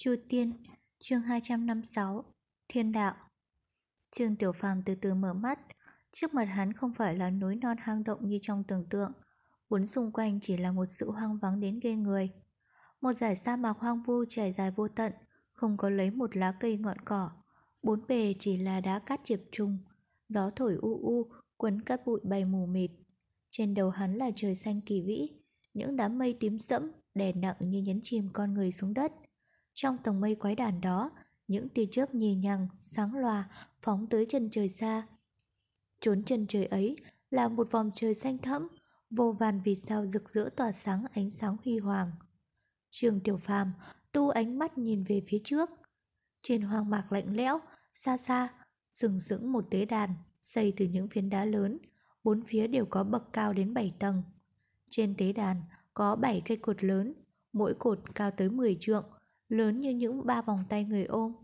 Chu Tiên, chương 256, Thiên Đạo Trương Tiểu Phàm từ từ mở mắt, trước mặt hắn không phải là núi non hang động như trong tưởng tượng, bốn xung quanh chỉ là một sự hoang vắng đến ghê người. Một dải sa mạc hoang vu trải dài vô tận, không có lấy một lá cây ngọn cỏ, bốn bề chỉ là đá cát chiệp trùng, gió thổi u u, quấn cát bụi bay mù mịt. Trên đầu hắn là trời xanh kỳ vĩ, những đám mây tím sẫm đè nặng như nhấn chìm con người xuống đất. Trong tầng mây quái đản đó, những tia chớp nhì nhằng, sáng loà, phóng tới chân trời xa. Trốn chân trời ấy là một vòng trời xanh thẫm, vô vàn vì sao rực rỡ tỏa sáng ánh sáng huy hoàng. Trường Tiểu Phàm tu ánh mắt nhìn về phía trước. Trên hoang mạc lạnh lẽo, xa xa, sừng sững một tế đàn, xây từ những phiến đá lớn, bốn phía đều có bậc cao đến 7 tầng. Trên tế đàn có 7 cây cột lớn, mỗi cột cao tới 10 trượng, lớn như những ba vòng tay người ôm.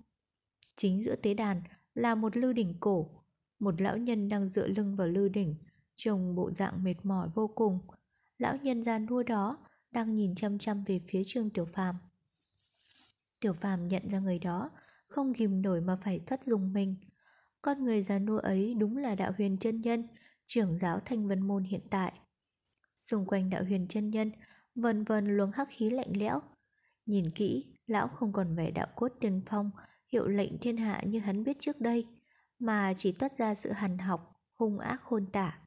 Chính giữa tế đàn là một lư đỉnh cổ, một lão nhân đang dựa lưng vào lư đỉnh, trông bộ dạng mệt mỏi vô cùng. Lão nhân già nua đó đang nhìn chăm chăm về phía Trương Tiểu Phàm. Tiểu Phàm nhận ra người đó, không ghim nổi mà phải thoát dùng mình. Con người già nua ấy đúng là đạo huyền chân nhân, trưởng giáo thanh vân môn hiện tại. Xung quanh đạo huyền chân nhân, vần vần luồng hắc khí lạnh lẽo. Nhìn kỹ, lão không còn vẻ đạo cốt tiên phong, hiệu lệnh thiên hạ như hắn biết trước đây, mà chỉ toát ra sự hằn học, hung ác khôn tả.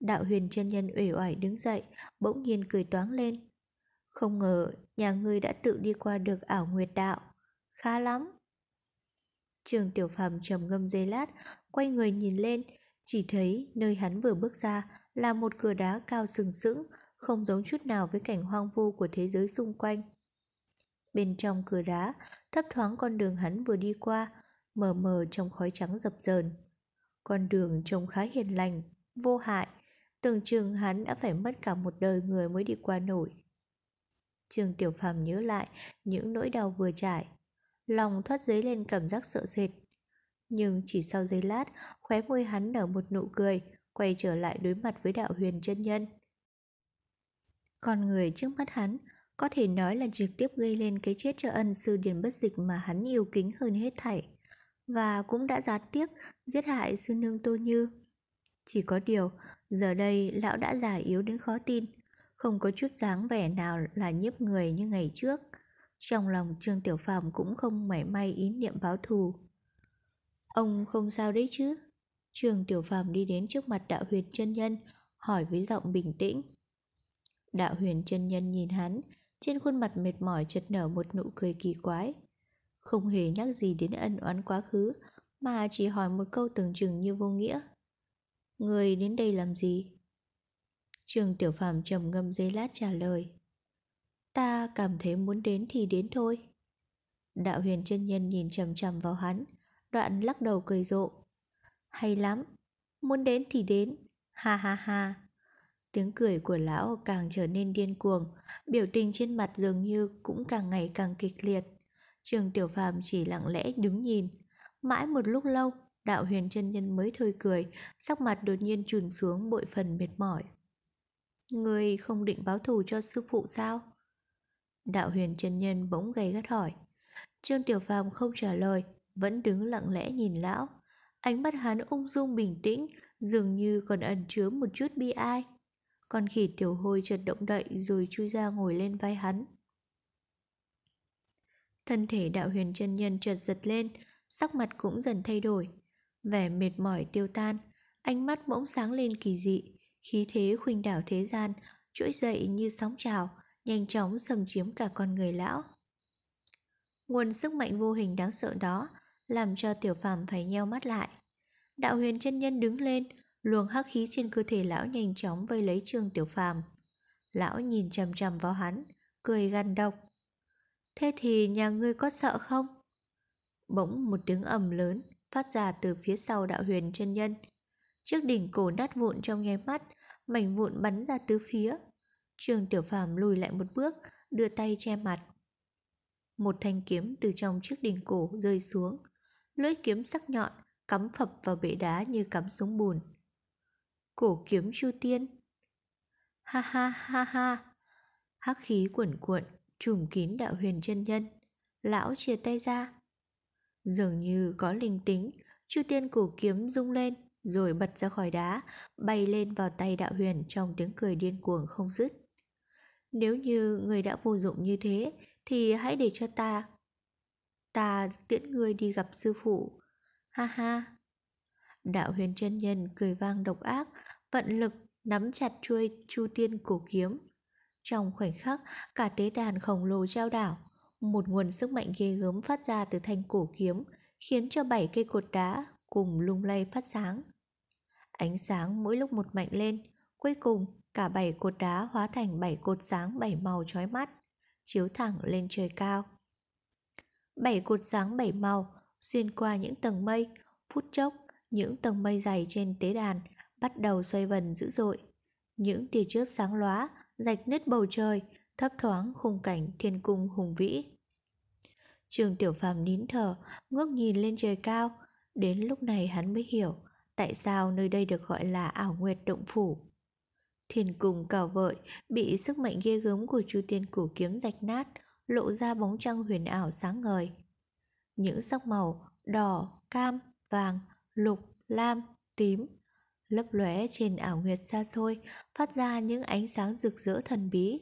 Đạo huyền chân nhân uể oải đứng dậy, bỗng nhiên cười toáng lên. Không ngờ nhà ngươi đã tự đi qua được ảo nguyệt đạo. Khá lắm. Trường tiểu phàm trầm ngâm dây lát, quay người nhìn lên, chỉ thấy nơi hắn vừa bước ra là một cửa đá cao sừng sững, không giống chút nào với cảnh hoang vu của thế giới xung quanh. Bên trong cửa đá, thấp thoáng con đường hắn vừa đi qua, mờ mờ trong khói trắng dập dờn. Con đường trông khá hiền lành, vô hại, tưởng chừng hắn đã phải mất cả một đời người mới đi qua nổi. Trường Tiểu Phàm nhớ lại những nỗi đau vừa trải, lòng thoát dấy lên cảm giác sợ sệt. Nhưng chỉ sau giây lát, khóe môi hắn nở một nụ cười, quay trở lại đối mặt với đạo huyền chân nhân. Con người trước mắt hắn có thể nói là trực tiếp gây lên cái chết cho ân sư điền bất dịch mà hắn yêu kính hơn hết thảy và cũng đã gián tiếp giết hại sư nương Tô Như. Chỉ có điều, giờ đây lão đã già yếu đến khó tin, không có chút dáng vẻ nào là nhiếp người như ngày trước. Trong lòng Trương Tiểu Phàm cũng không mảy may ý niệm báo thù. Ông không sao đấy chứ? Trương Tiểu Phàm đi đến trước mặt đạo huyền chân nhân, hỏi với giọng bình tĩnh. Đạo huyền chân nhân nhìn hắn, trên khuôn mặt mệt mỏi chợt nở một nụ cười kỳ quái. Không hề nhắc gì đến ân oán quá khứ, mà chỉ hỏi một câu tưởng chừng như vô nghĩa. Người đến đây làm gì? Trường Tiểu Phàm trầm ngâm giây lát trả lời. Ta cảm thấy muốn đến thì đến thôi. Đạo huyền chân nhân nhìn chầm chầm vào hắn, đoạn lắc đầu cười rộ. Hay lắm, muốn đến thì đến, ha ha ha. Tiếng cười của lão càng trở nên điên cuồng, biểu tình trên mặt dường như cũng càng ngày càng kịch liệt. Trường Tiểu Phàm chỉ lặng lẽ đứng nhìn. Mãi một lúc lâu, đạo huyền chân nhân mới thôi cười, sắc mặt đột nhiên trùn xuống bội phần mệt mỏi. Người không định báo thù cho sư phụ sao? Đạo huyền chân nhân bỗng gầy gắt hỏi. Trương Tiểu Phàm không trả lời, vẫn đứng lặng lẽ nhìn lão. Ánh mắt hắn ung dung bình tĩnh, dường như còn ẩn chứa một chút bi ai. Con khỉ tiểu hôi chợt động đậy rồi chui ra ngồi lên vai hắn. Thân thể đạo huyền chân nhân chợt giật lên, sắc mặt cũng dần thay đổi. Vẻ mệt mỏi tiêu tan, ánh mắt bỗng sáng lên kỳ dị, khí thế khuynh đảo thế gian, trỗi dậy như sóng trào, nhanh chóng xâm chiếm cả con người lão. Nguồn sức mạnh vô hình đáng sợ đó làm cho tiểu phàm phải nheo mắt lại. Đạo huyền chân nhân đứng lên, luồng hắc khí trên cơ thể lão nhanh chóng vây lấy trương tiểu phàm. Lão nhìn chằm chằm vào hắn, cười gan độc. Thế thì nhà ngươi có sợ không? Bỗng một tiếng ầm lớn phát ra từ phía sau đạo huyền chân nhân. Chiếc đỉnh cổ nát vụn trong nháy mắt, mảnh vụn bắn ra tứ phía. trương Tiểu Phàm lùi lại một bước, đưa tay che mặt. Một thanh kiếm từ trong chiếc đỉnh cổ rơi xuống, lưỡi kiếm sắc nhọn cắm phập vào bể đá như cắm xuống bùn. Cổ kiếm Chu Tiên. Ha ha ha ha. Hắc khí cuộn cuộn, trùm kín đạo huyền chân nhân. lão chia tay ra. Dường như có linh tính, Chu Tiên cổ kiếm rung lên, rồi bật ra khỏi đá, bay lên vào tay đạo huyền trong tiếng cười điên cuồng không dứt. Nếu như người đã vô dụng như thế, thì hãy để cho ta. Ta tiễn người đi gặp sư phụ. Ha ha. Đạo huyền chân nhân cười vang độc ác, vận lực nắm chặt chuôi chu tiên cổ kiếm. Trong khoảnh khắc, cả tế đàn khổng lồ trao đảo, một nguồn sức mạnh ghê gớm phát ra từ thanh cổ kiếm, khiến cho bảy cây cột đá cùng lung lay phát sáng. Ánh sáng mỗi lúc một mạnh lên, cuối cùng cả bảy cột đá hóa thành bảy cột sáng bảy màu chói mắt, chiếu thẳng lên trời cao. Bảy cột sáng bảy màu xuyên qua những tầng mây, phút chốc những tầng mây dày trên tế đàn bắt đầu xoay vần dữ dội. Những tia chớp sáng lóa, rạch nứt bầu trời, thấp thoáng khung cảnh thiên cung hùng vĩ. Trường Tiểu Phàm nín thở, ngước nhìn lên trời cao. Đến lúc này hắn mới hiểu tại sao nơi đây được gọi là ảo nguyệt động phủ. Thiên cung cào vợi, bị sức mạnh ghê gớm của chu tiên cổ kiếm rạch nát, lộ ra bóng trăng huyền ảo sáng ngời. Những sắc màu đỏ, cam, vàng, lục, lam, tím lấp lóe trên ảo nguyệt xa xôi, phát ra những ánh sáng rực rỡ thần bí.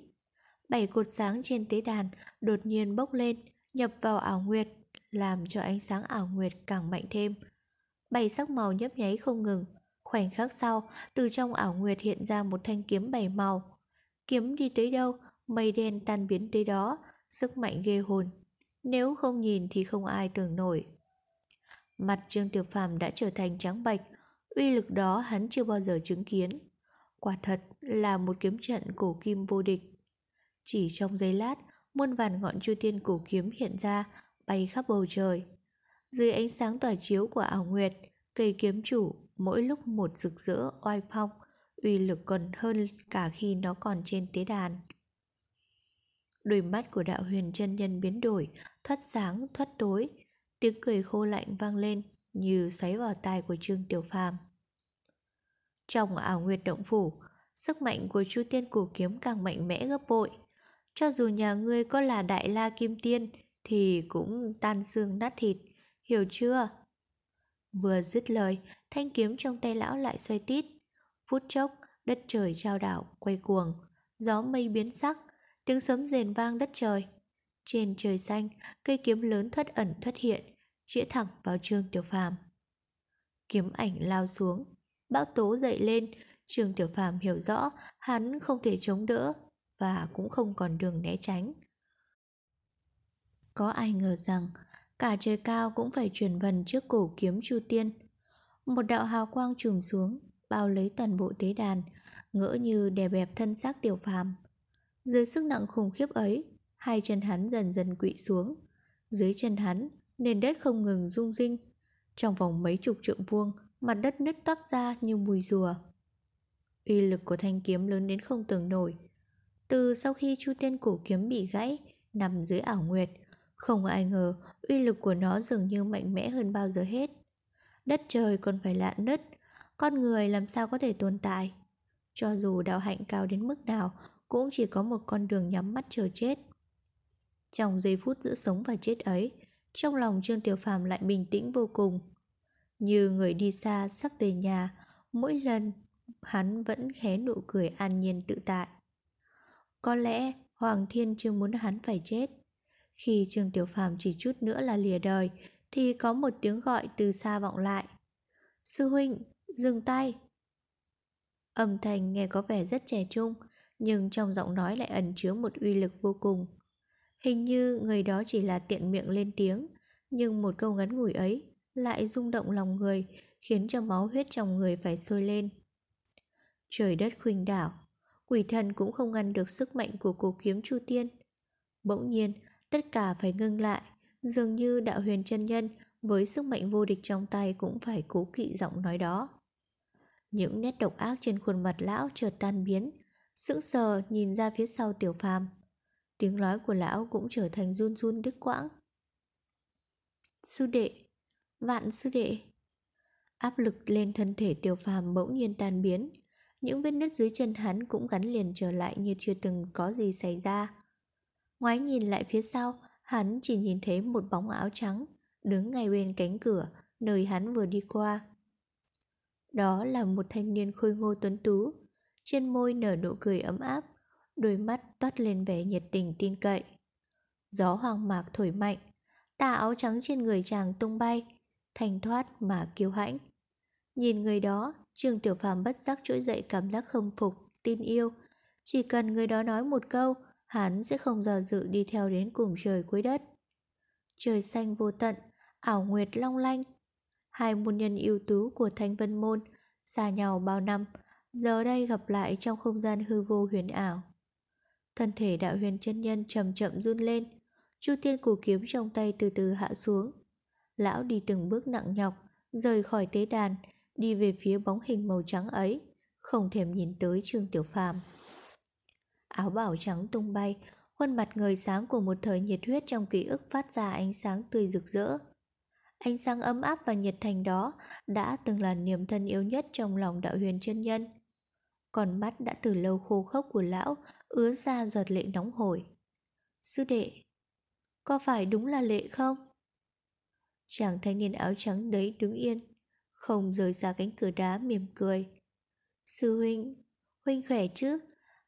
Bảy cột sáng trên tế đàn đột nhiên bốc lên, nhập vào ảo nguyệt, làm cho ánh sáng ảo nguyệt càng mạnh thêm. Bảy sắc màu nhấp nháy không ngừng, khoảnh khắc sau, từ trong ảo nguyệt hiện ra một thanh kiếm bảy màu. Kiếm đi tới đâu, mây đen tan biến tới đó, sức mạnh ghê hồn. Nếu không nhìn thì không ai tưởng nổi. Mặt Trương Tiểu Phàm đã trở thành trắng bạch, uy lực đó hắn chưa bao giờ chứng kiến. Quả thật là một kiếm trận cổ kim vô địch. Chỉ trong giây lát, muôn vàn ngọn chu tiên cổ kiếm hiện ra, bay khắp bầu trời. Dưới ánh sáng tỏa chiếu của ảo nguyệt, cây kiếm chủ mỗi lúc một rực rỡ oai phong, uy lực còn hơn cả khi nó còn trên tế đàn. Đôi mắt của đạo huyền chân nhân biến đổi, thoát sáng, thoát tối, tiếng cười khô lạnh vang lên như xoáy vào tai của Trương Tiểu Phàm. Trong ảo nguyệt động phủ, sức mạnh của Chu Tiên Cổ Kiếm càng mạnh mẽ gấp bội. Cho dù nhà ngươi có là Đại La Kim Tiên thì cũng tan xương nát thịt, hiểu chưa? Vừa dứt lời, thanh kiếm trong tay lão lại xoay tít. Phút chốc, đất trời trao đảo, quay cuồng, gió mây biến sắc, tiếng sấm rền vang đất trời. Trên trời xanh, cây kiếm lớn thoát ẩn thoát hiện, chĩa thẳng vào Trương Tiểu Phàm. Kiếm ảnh lao xuống, bão tố dậy lên, Trương Tiểu Phàm hiểu rõ hắn không thể chống đỡ và cũng không còn đường né tránh. Có ai ngờ rằng cả trời cao cũng phải chuyển vần trước cổ kiếm Chu Tiên. Một đạo hào quang trùm xuống, bao lấy toàn bộ tế đàn, ngỡ như đè bẹp thân xác Tiểu Phàm. Dưới sức nặng khủng khiếp ấy, hai chân hắn dần dần quỵ xuống. Dưới chân hắn, nền đất không ngừng rung rinh. Trong vòng mấy chục trượng vuông, mặt đất nứt toát ra như mùi rùa. Uy lực của thanh kiếm lớn đến không tưởng nổi. Từ sau khi chu tiên cổ kiếm bị gãy, nằm dưới ảo nguyệt, không ai ngờ uy lực của nó dường như mạnh mẽ hơn bao giờ hết. Đất trời còn phải lạ nứt, con người làm sao có thể tồn tại. Cho dù đạo hạnh cao đến mức nào, cũng chỉ có một con đường nhắm mắt chờ chết. Trong giây phút giữa sống và chết ấy, trong lòng Trương Tiểu Phàm lại bình tĩnh vô cùng. Như người đi xa sắp về nhà, mỗi lần hắn vẫn khé nụ cười an nhiên tự tại. Có lẽ Hoàng Thiên chưa muốn hắn phải chết. Khi Trương Tiểu Phàm chỉ chút nữa là lìa đời, thì có một tiếng gọi từ xa vọng lại. Sư huynh, dừng tay. Âm thanh nghe có vẻ rất trẻ trung, nhưng trong giọng nói lại ẩn chứa một uy lực vô cùng. Hình như người đó chỉ là tiện miệng lên tiếng, nhưng một câu ngắn ngủi ấy lại rung động lòng người, khiến cho máu huyết trong người phải sôi lên. Trời đất khuynh đảo, quỷ thần cũng không ngăn được sức mạnh của cổ kiếm Chu Tiên. Bỗng nhiên, tất cả phải ngưng lại, dường như đạo huyền chân nhân với sức mạnh vô địch trong tay cũng phải cố kỵ giọng nói đó. Những nét độc ác trên khuôn mặt lão chợt tan biến, sững sờ nhìn ra phía sau tiểu phàm. Tiếng nói của lão cũng trở thành run run đứt quãng. Sư đệ, vạn sư đệ. Áp lực lên thân thể tiểu phàm bỗng nhiên tan biến. Những vết nứt dưới chân hắn cũng gắn liền trở lại như chưa từng có gì xảy ra. Ngoái nhìn lại phía sau, Hắn chỉ nhìn thấy một bóng áo trắng đứng ngay bên cánh cửa nơi hắn vừa đi qua. Đó là một thanh niên khôi ngô tuấn tú, trên môi nở nụ cười ấm áp, đôi mắt toát lên vẻ nhiệt tình tin cậy. Gió hoàng mạc thổi mạnh, tà áo trắng trên người chàng tung bay, thanh thoát mà kiêu hãnh. Nhìn người đó, Trương Tiểu Phàm bất giác trỗi dậy cảm giác khâm phục, tin yêu. Chỉ cần người đó nói một câu, hắn sẽ không dò dự đi theo đến cùng trời cuối đất. Trời xanh vô tận, ảo nguyệt long lanh. Hai môn nhân ưu tú của Thanh Vân Môn, xa nhau bao năm, giờ đây gặp lại trong không gian hư vô huyền ảo. Thân thể đạo huyền chân nhân chậm chậm run lên, Chu tiên cổ kiếm trong tay từ từ hạ xuống. Lão đi từng bước nặng nhọc, rời khỏi tế đàn, đi về phía bóng hình màu trắng ấy, không thèm nhìn tới Trương Tiểu Phàm. Áo bảo trắng tung bay, khuôn mặt người sáng của một thời nhiệt huyết trong ký ức phát ra ánh sáng tươi rực rỡ. Ánh sáng ấm áp và nhiệt thành đó đã từng là niềm thân yêu nhất trong lòng đạo huyền chân nhân. Còn mắt đã từ lâu khô khốc của lão ứa ra giọt lệ nóng hổi. Sư đệ, có phải đúng là lệ không? Chàng thanh niên áo trắng đấy đứng yên, không rời ra cánh cửa đá mỉm cười. Sư huynh, huynh khỏe chứ?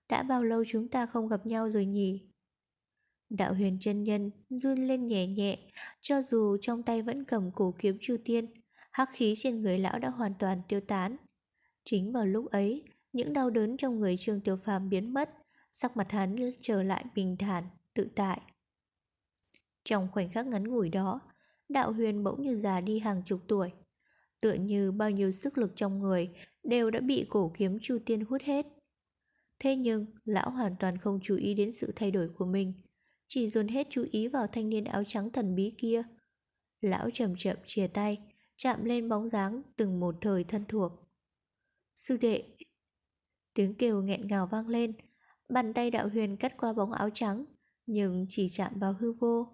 Đã bao lâu chúng ta không gặp nhau rồi nhỉ? Đạo huyền chân nhân run lên nhẹ nhẹ, cho dù trong tay vẫn cầm cổ kiếm chu tiên, hắc khí trên người lão đã hoàn toàn tiêu tán. Chính vào lúc ấy, những đau đớn trong người Trương Tiểu Phàm biến mất, sắc mặt hắn trở lại bình thản, tự tại. Trong khoảnh khắc ngắn ngủi đó, đạo huyền bỗng như già đi hàng chục tuổi. Tựa như bao nhiêu sức lực trong người đều đã bị cổ kiếm Chu Tiên hút hết. Thế nhưng, lão hoàn toàn không chú ý đến sự thay đổi của mình, chỉ dồn hết chú ý vào thanh niên áo trắng thần bí kia. Lão chậm chậm chia tay, chạm lên bóng dáng từng một thời thân thuộc. Sư đệ! Tiếng kêu nghẹn ngào vang lên, bàn tay đạo huyền cắt qua bóng áo trắng, nhưng chỉ chạm vào hư vô.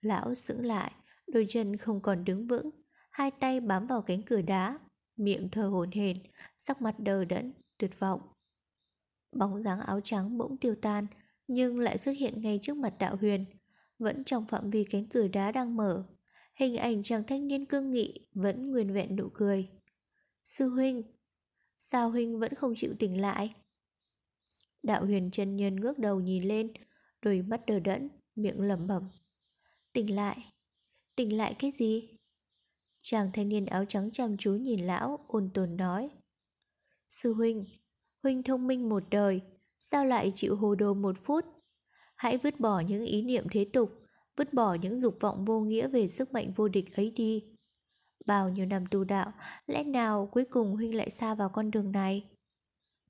Lão sững lại, đôi chân không còn đứng vững, hai tay bám vào cánh cửa đá, miệng thở hổn hển, sắc mặt đờ đẫn, tuyệt vọng. Bóng dáng áo trắng bỗng tiêu tan, nhưng lại xuất hiện ngay trước mặt đạo huyền, vẫn trong phạm vi cánh cửa đá đang mở. Hình ảnh chàng thanh niên cương nghị vẫn nguyên vẹn nụ cười. Sư huynh, sao huynh vẫn không chịu tỉnh lại? Đạo huyền chân nhân ngước đầu nhìn lên, đôi mắt đờ đẫn, miệng lẩm bẩm. Tỉnh lại, tỉnh lại cái gì? Chàng thanh niên áo trắng chăm chú nhìn lão, ôn tồn nói. Sư huynh, huynh thông minh một đời, sao lại chịu hồ đồ một phút? Hãy vứt bỏ những ý niệm thế tục, vứt bỏ những dục vọng vô nghĩa về sức mạnh vô địch ấy đi. Bao nhiêu năm tu đạo, lẽ nào cuối cùng huynh lại xa vào con đường này?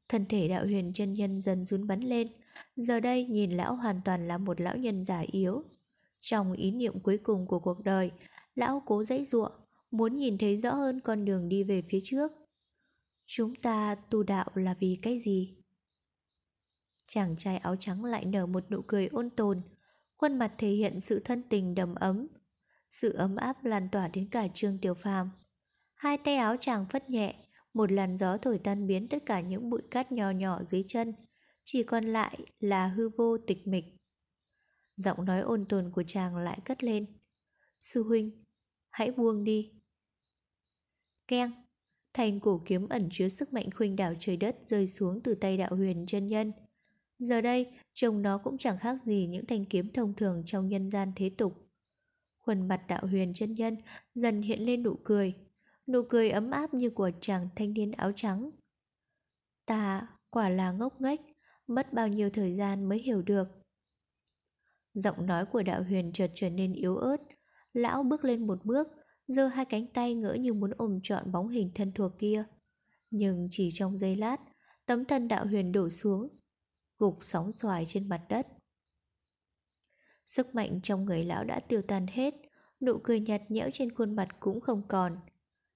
Thân thể đạo huyền chân nhân dần run bắn lên, giờ đây nhìn lão hoàn toàn là một lão nhân già yếu. Trong ý niệm cuối cùng của cuộc đời, lão cố dãy ruộng, muốn nhìn thấy rõ hơn con đường đi về phía trước. Chúng ta tu đạo là vì cái gì? Chàng trai áo trắng lại nở một nụ cười ôn tồn, khuôn mặt thể hiện sự thân tình đầm ấm. Sự ấm áp lan tỏa đến cả trương tiểu phàm. Hai tay áo chàng phất nhẹ, một làn gió thổi tan biến tất cả những bụi cát nhỏ nhỏ dưới chân, chỉ còn lại là hư vô tịch mịch. Giọng nói ôn tồn của chàng lại cất lên. Sư huynh, hãy buông đi. Keng, thành cổ kiếm ẩn chứa sức mạnh khuynh đảo trời đất rơi xuống từ tay đạo huyền chân nhân. Giờ đây, trông nó cũng chẳng khác gì những thanh kiếm thông thường trong nhân gian thế tục. Khuôn mặt đạo huyền chân nhân dần hiện lên nụ cười, nụ cười ấm áp như của chàng thanh niên áo trắng. Ta quả là ngốc nghếch, mất bao nhiêu thời gian mới hiểu được. Giọng nói của đạo huyền chợt trở nên yếu ớt, lão bước lên một bước, giơ hai cánh tay ngỡ như muốn ôm trọn bóng hình thân thuộc kia. Nhưng chỉ trong giây lát, tấm thân đạo huyền đổ xuống, gục sóng xoài trên mặt đất. Sức mạnh trong người lão đã tiêu tan hết, nụ cười nhạt nhẽo trên khuôn mặt cũng không còn.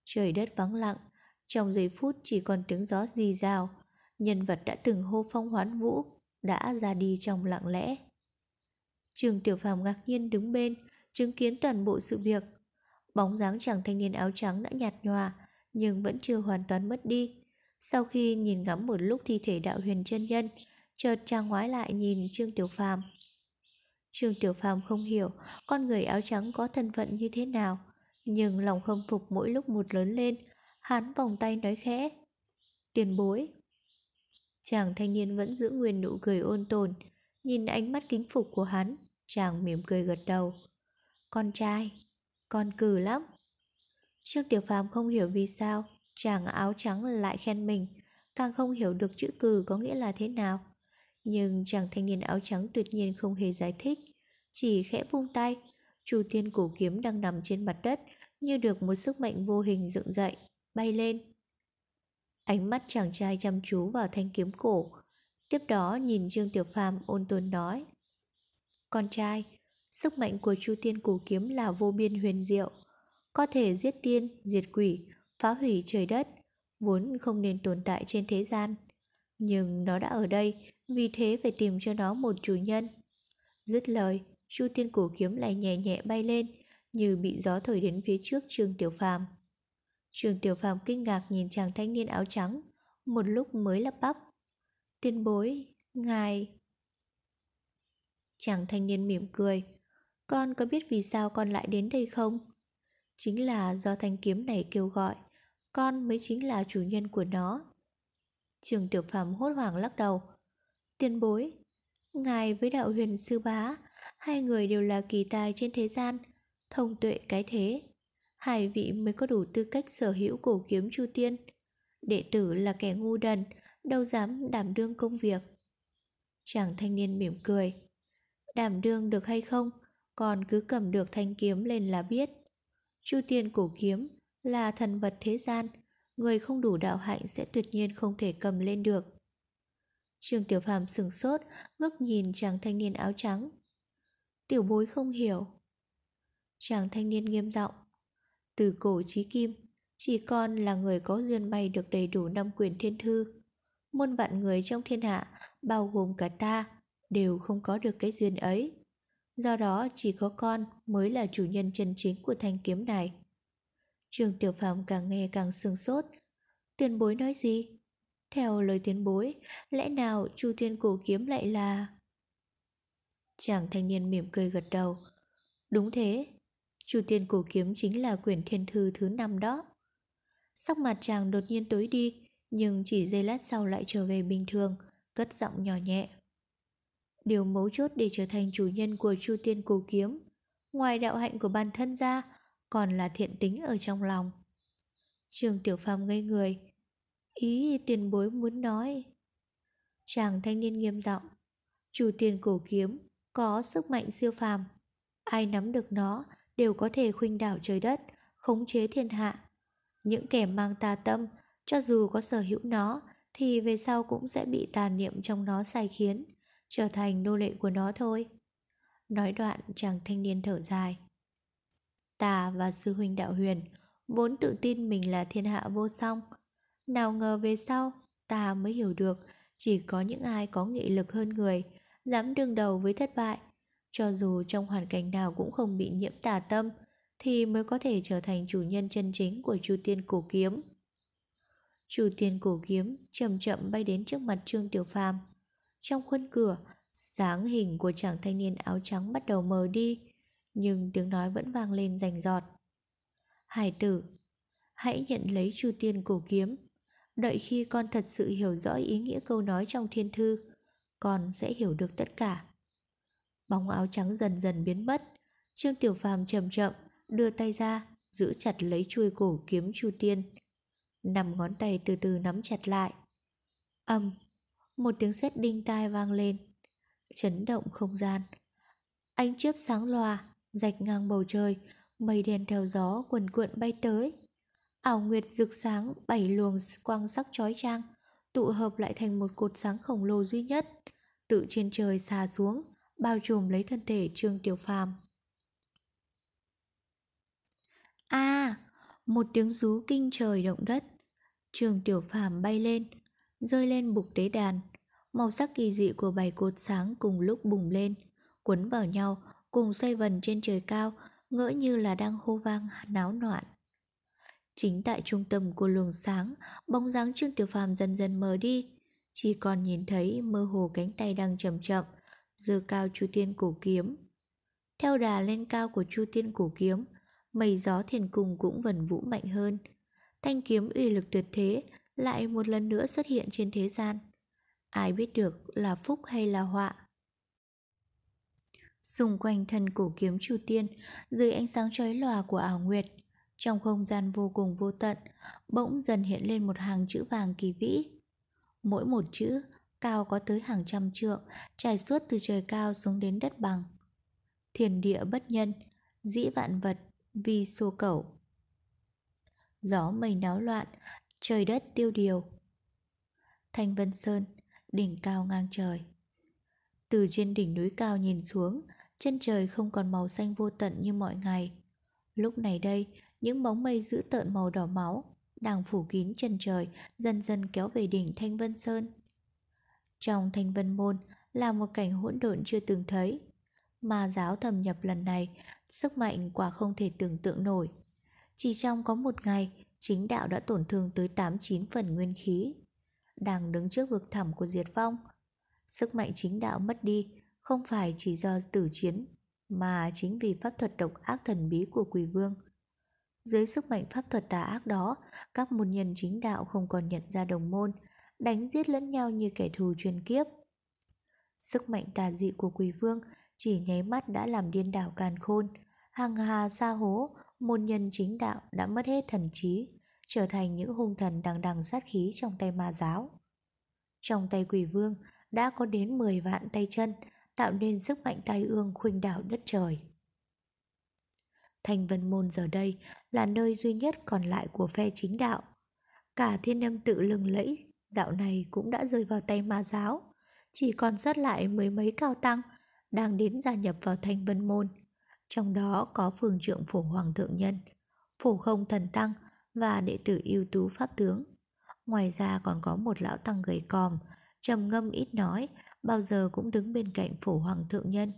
Trời đất vắng lặng, trong giây phút chỉ còn tiếng gió rì rào, nhân vật đã từng hô phong hoán vũ, đã ra đi trong lặng lẽ. Trường Tiểu Phàm ngạc nhiên đứng bên, chứng kiến toàn bộ sự việc. Bóng dáng chàng thanh niên áo trắng đã nhạt nhòa, nhưng vẫn chưa hoàn toàn mất đi. Sau khi nhìn ngắm một lúc thi thể đạo huyền chân nhân, chợt chàng ngoái lại nhìn Trương Tiểu Phàm. Trương Tiểu Phàm không hiểu con người áo trắng có thân phận như thế nào, nhưng lòng khâm phục mỗi lúc một lớn lên, hắn vòng tay nói khẽ. Tiền bối. Chàng thanh niên vẫn giữ nguyên nụ cười ôn tồn, nhìn ánh mắt kính phục của hắn, chàng mỉm cười gật đầu. Con trai, con cử lắm. Trương Tiểu Phàm không hiểu vì sao chàng áo trắng lại khen mình, càng không hiểu được chữ cử có nghĩa là thế nào. Nhưng chàng thanh niên áo trắng tuyệt nhiên không hề giải thích, chỉ khẽ buông tay. Chu tiên cổ kiếm đang nằm trên mặt đất như được một sức mạnh vô hình dựng dậy, bay lên. Ánh mắt chàng trai chăm chú vào thanh kiếm cổ, tiếp đó nhìn Trương Tiểu Phàm ôn tồn nói. Con trai, sức mạnh của Chu Tiên Cổ Kiếm là vô biên huyền diệu, có thể giết tiên, diệt quỷ, phá hủy trời đất, vốn không nên tồn tại trên thế gian. Nhưng nó đã ở đây, vì thế phải tìm cho nó một chủ nhân. Dứt lời, Chu Tiên Cổ Kiếm lại nhẹ nhẹ bay lên, như bị gió thổi đến phía trước Trương Tiểu Phàm. Trương Tiểu Phàm kinh ngạc nhìn chàng thanh niên áo trắng, một lúc mới lắp bắp. Tiên bối, ngài... Chàng thanh niên mỉm cười. Con có biết vì sao con lại đến đây không? Chính là do thanh kiếm này kêu gọi, con mới chính là chủ nhân của nó. Trường Tiểu Phàm hốt hoảng lắc đầu. Tiên bối, ngài với đạo huyền sư bá, hai người đều là kỳ tài trên thế gian, thông tuệ cái thế. Hai vị mới có đủ tư cách sở hữu cổ kiếm Chu Tiên. Đệ tử là kẻ ngu đần, đâu dám đảm đương công việc. Chàng thanh niên mỉm cười. Đảm đương được hay không, còn cứ cầm được thanh kiếm lên là biết. Chu tiên cổ kiếm là thần vật thế gian, người không đủ đạo hạnh sẽ tuyệt nhiên không thể cầm lên được. Trương Tiểu Phàm sừng sốt, ngước nhìn chàng thanh niên áo trắng. Tiểu bối không hiểu. Chàng thanh niên nghiêm giọng Từ cổ chí kim, chỉ con là người có duyên may được đầy đủ năm quyền thiên thư. Muôn vạn người trong thiên hạ, bao gồm cả ta, đều không có được cái duyên ấy. Do đó chỉ có con mới là chủ nhân chân chính của thanh kiếm này. Trường Tiểu phàm càng nghe càng sương sốt. Tiền bối nói gì? Theo lời tiền bối, lẽ nào Chu Thiên Cổ Kiếm lại là... Chàng thanh niên mỉm cười gật đầu. Đúng thế, Chu tiên Cổ Kiếm chính là quyển thiên thư thứ năm đó. Sắc mặt chàng đột nhiên tối đi, nhưng chỉ giây lát sau lại trở về bình thường, cất giọng nhỏ nhẹ. Điều mấu chốt để trở thành chủ nhân của Chu Tiên Cổ Kiếm, ngoài đạo hạnh của bản thân ra, còn là thiện tính ở trong lòng. Trường Tiểu Phàm ngây người, ý tiền bối muốn nói. Chàng thanh niên nghiêm giọng, chủ Tiên Cổ Kiếm có sức mạnh siêu phàm, ai nắm được nó đều có thể khuynh đảo trời đất, khống chế thiên hạ. Những kẻ mang tà tâm, cho dù có sở hữu nó, thì về sau cũng sẽ bị tà niệm trong nó sai khiến, trở thành nô lệ của nó thôi. Nói đoạn chàng thanh niên thở dài. Ta và sư huynh đạo huyền vốn tự tin mình là thiên hạ vô song. Nào ngờ về sau, ta mới hiểu được chỉ có những ai có nghị lực hơn người, dám đương đầu với thất bại. Cho dù trong hoàn cảnh nào cũng không bị nhiễm tà tâm, thì mới có thể trở thành chủ nhân chân chính của Chu Tiên Cổ Kiếm. Chu Tiên Cổ Kiếm chậm chậm bay đến trước mặt Trương Tiểu Phàm. Trong khuôn cửa, sáng hình của chàng thanh niên áo trắng bắt đầu mờ đi, nhưng tiếng nói vẫn vang lên rành giọt. Hải tử, hãy nhận lấy Chu Tiên Cổ Kiếm. Đợi khi con thật sự hiểu rõ ý nghĩa câu nói trong thiên thư, con sẽ hiểu được tất cả. Bóng áo trắng dần dần biến mất, Trương Tiểu Phàm chậm chậm đưa tay ra, giữ chặt lấy chuôi cổ kiếm Chu Tiên. Nằm ngón tay từ từ nắm chặt lại. Âm, một tiếng sét đinh tai vang lên, chấn động không gian. Ánh chớp sáng loà, rạch ngang bầu trời, mây đen theo gió quần cuộn bay tới. Ảo nguyệt rực sáng bảy luồng quang sắc chói chang, tụ hợp lại thành một cột sáng khổng lồ duy nhất, tự trên trời xà xuống, bao trùm lấy thân thể Trương Tiểu Phàm. A, à, một tiếng rú kinh trời động đất. Trương Tiểu Phàm bay lên, rơi lên bục tế đàn. Màu sắc kỳ dị của bảy cột sáng cùng lúc bùng lên, quấn vào nhau, cùng xoay vần trên trời cao, ngỡ như là đang hô vang náo loạn. Chính tại trung tâm của luồng sáng, bóng dáng Trương Tiểu Phàm dần dần mờ đi, chỉ còn nhìn thấy mơ hồ cánh tay đang chậm chậm giơ cao chu tiên cổ kiếm. Theo đà lên cao của chu tiên cổ kiếm, mây gió thiền cùng cũng vần vũ mạnh hơn. Thanh kiếm uy lực tuyệt thế lại một lần nữa xuất hiện trên thế gian. Ai biết được là phúc hay là họa. Xung quanh thân cổ kiếm Chu Tiên, dưới ánh sáng chói lòa của ảo nguyệt, trong không gian vô cùng vô tận, bỗng dần hiện lên một hàng chữ vàng kỳ vĩ. Mỗi một chữ cao có tới hàng trăm trượng, trải suốt từ trời cao xuống đến đất bằng. Thiền địa bất nhân, dĩ vạn vật, vi xô cẩu. Gió mây náo loạn, trời đất tiêu điều. Thanh Vân Sơn, đỉnh cao ngang trời. Từ trên đỉnh núi cao nhìn xuống, chân trời không còn màu xanh vô tận như mọi ngày. Lúc này đây, những bóng mây dữ tợn màu đỏ máu đang phủ kín chân trời, dần dần kéo về đỉnh Thanh Vân Sơn. Trong Thanh Vân Môn là một cảnh hỗn độn chưa từng thấy. Mà giáo thầm nhập lần này, sức mạnh quả không thể tưởng tượng nổi. Chỉ trong có một ngày, chính đạo đã tổn thương tới 8-9 phần nguyên khí. Đang đứng trước vực thẳm của diệt vong, sức mạnh chính đạo mất đi không phải chỉ do tử chiến, mà chính vì pháp thuật độc ác thần bí của quỷ vương. Dưới sức mạnh pháp thuật tà ác đó, các môn nhân chính đạo không còn nhận ra đồng môn, đánh giết lẫn nhau như kẻ thù truyền kiếp. Sức mạnh tà dị của quỷ vương chỉ nháy mắt đã làm điên đảo càn khôn, hàng hà xa hố, môn nhân chính đạo đã mất hết thần trí, trở thành những hung thần đằng đằng sát khí trong tay ma giáo. Trong tay quỷ vương đã có đến 10 vạn tay chân, tạo nên sức mạnh tai ương khuynh đảo đất trời. Thanh Vân Môn giờ đây là nơi duy nhất còn lại của phe chính đạo. Cả thiên âm tự lừng lẫy, dạo này cũng đã rơi vào tay ma giáo. Chỉ còn sót lại mười mấy cao tăng đang đến gia nhập vào Thanh Vân Môn. Trong đó có phường trượng phổ hoàng thượng nhân, phổ không thần tăng và đệ tử ưu tú pháp tướng. Ngoài ra còn có một lão tăng gầy còm, trầm ngâm ít nói, bao giờ cũng đứng bên cạnh phổ hoàng thượng nhân.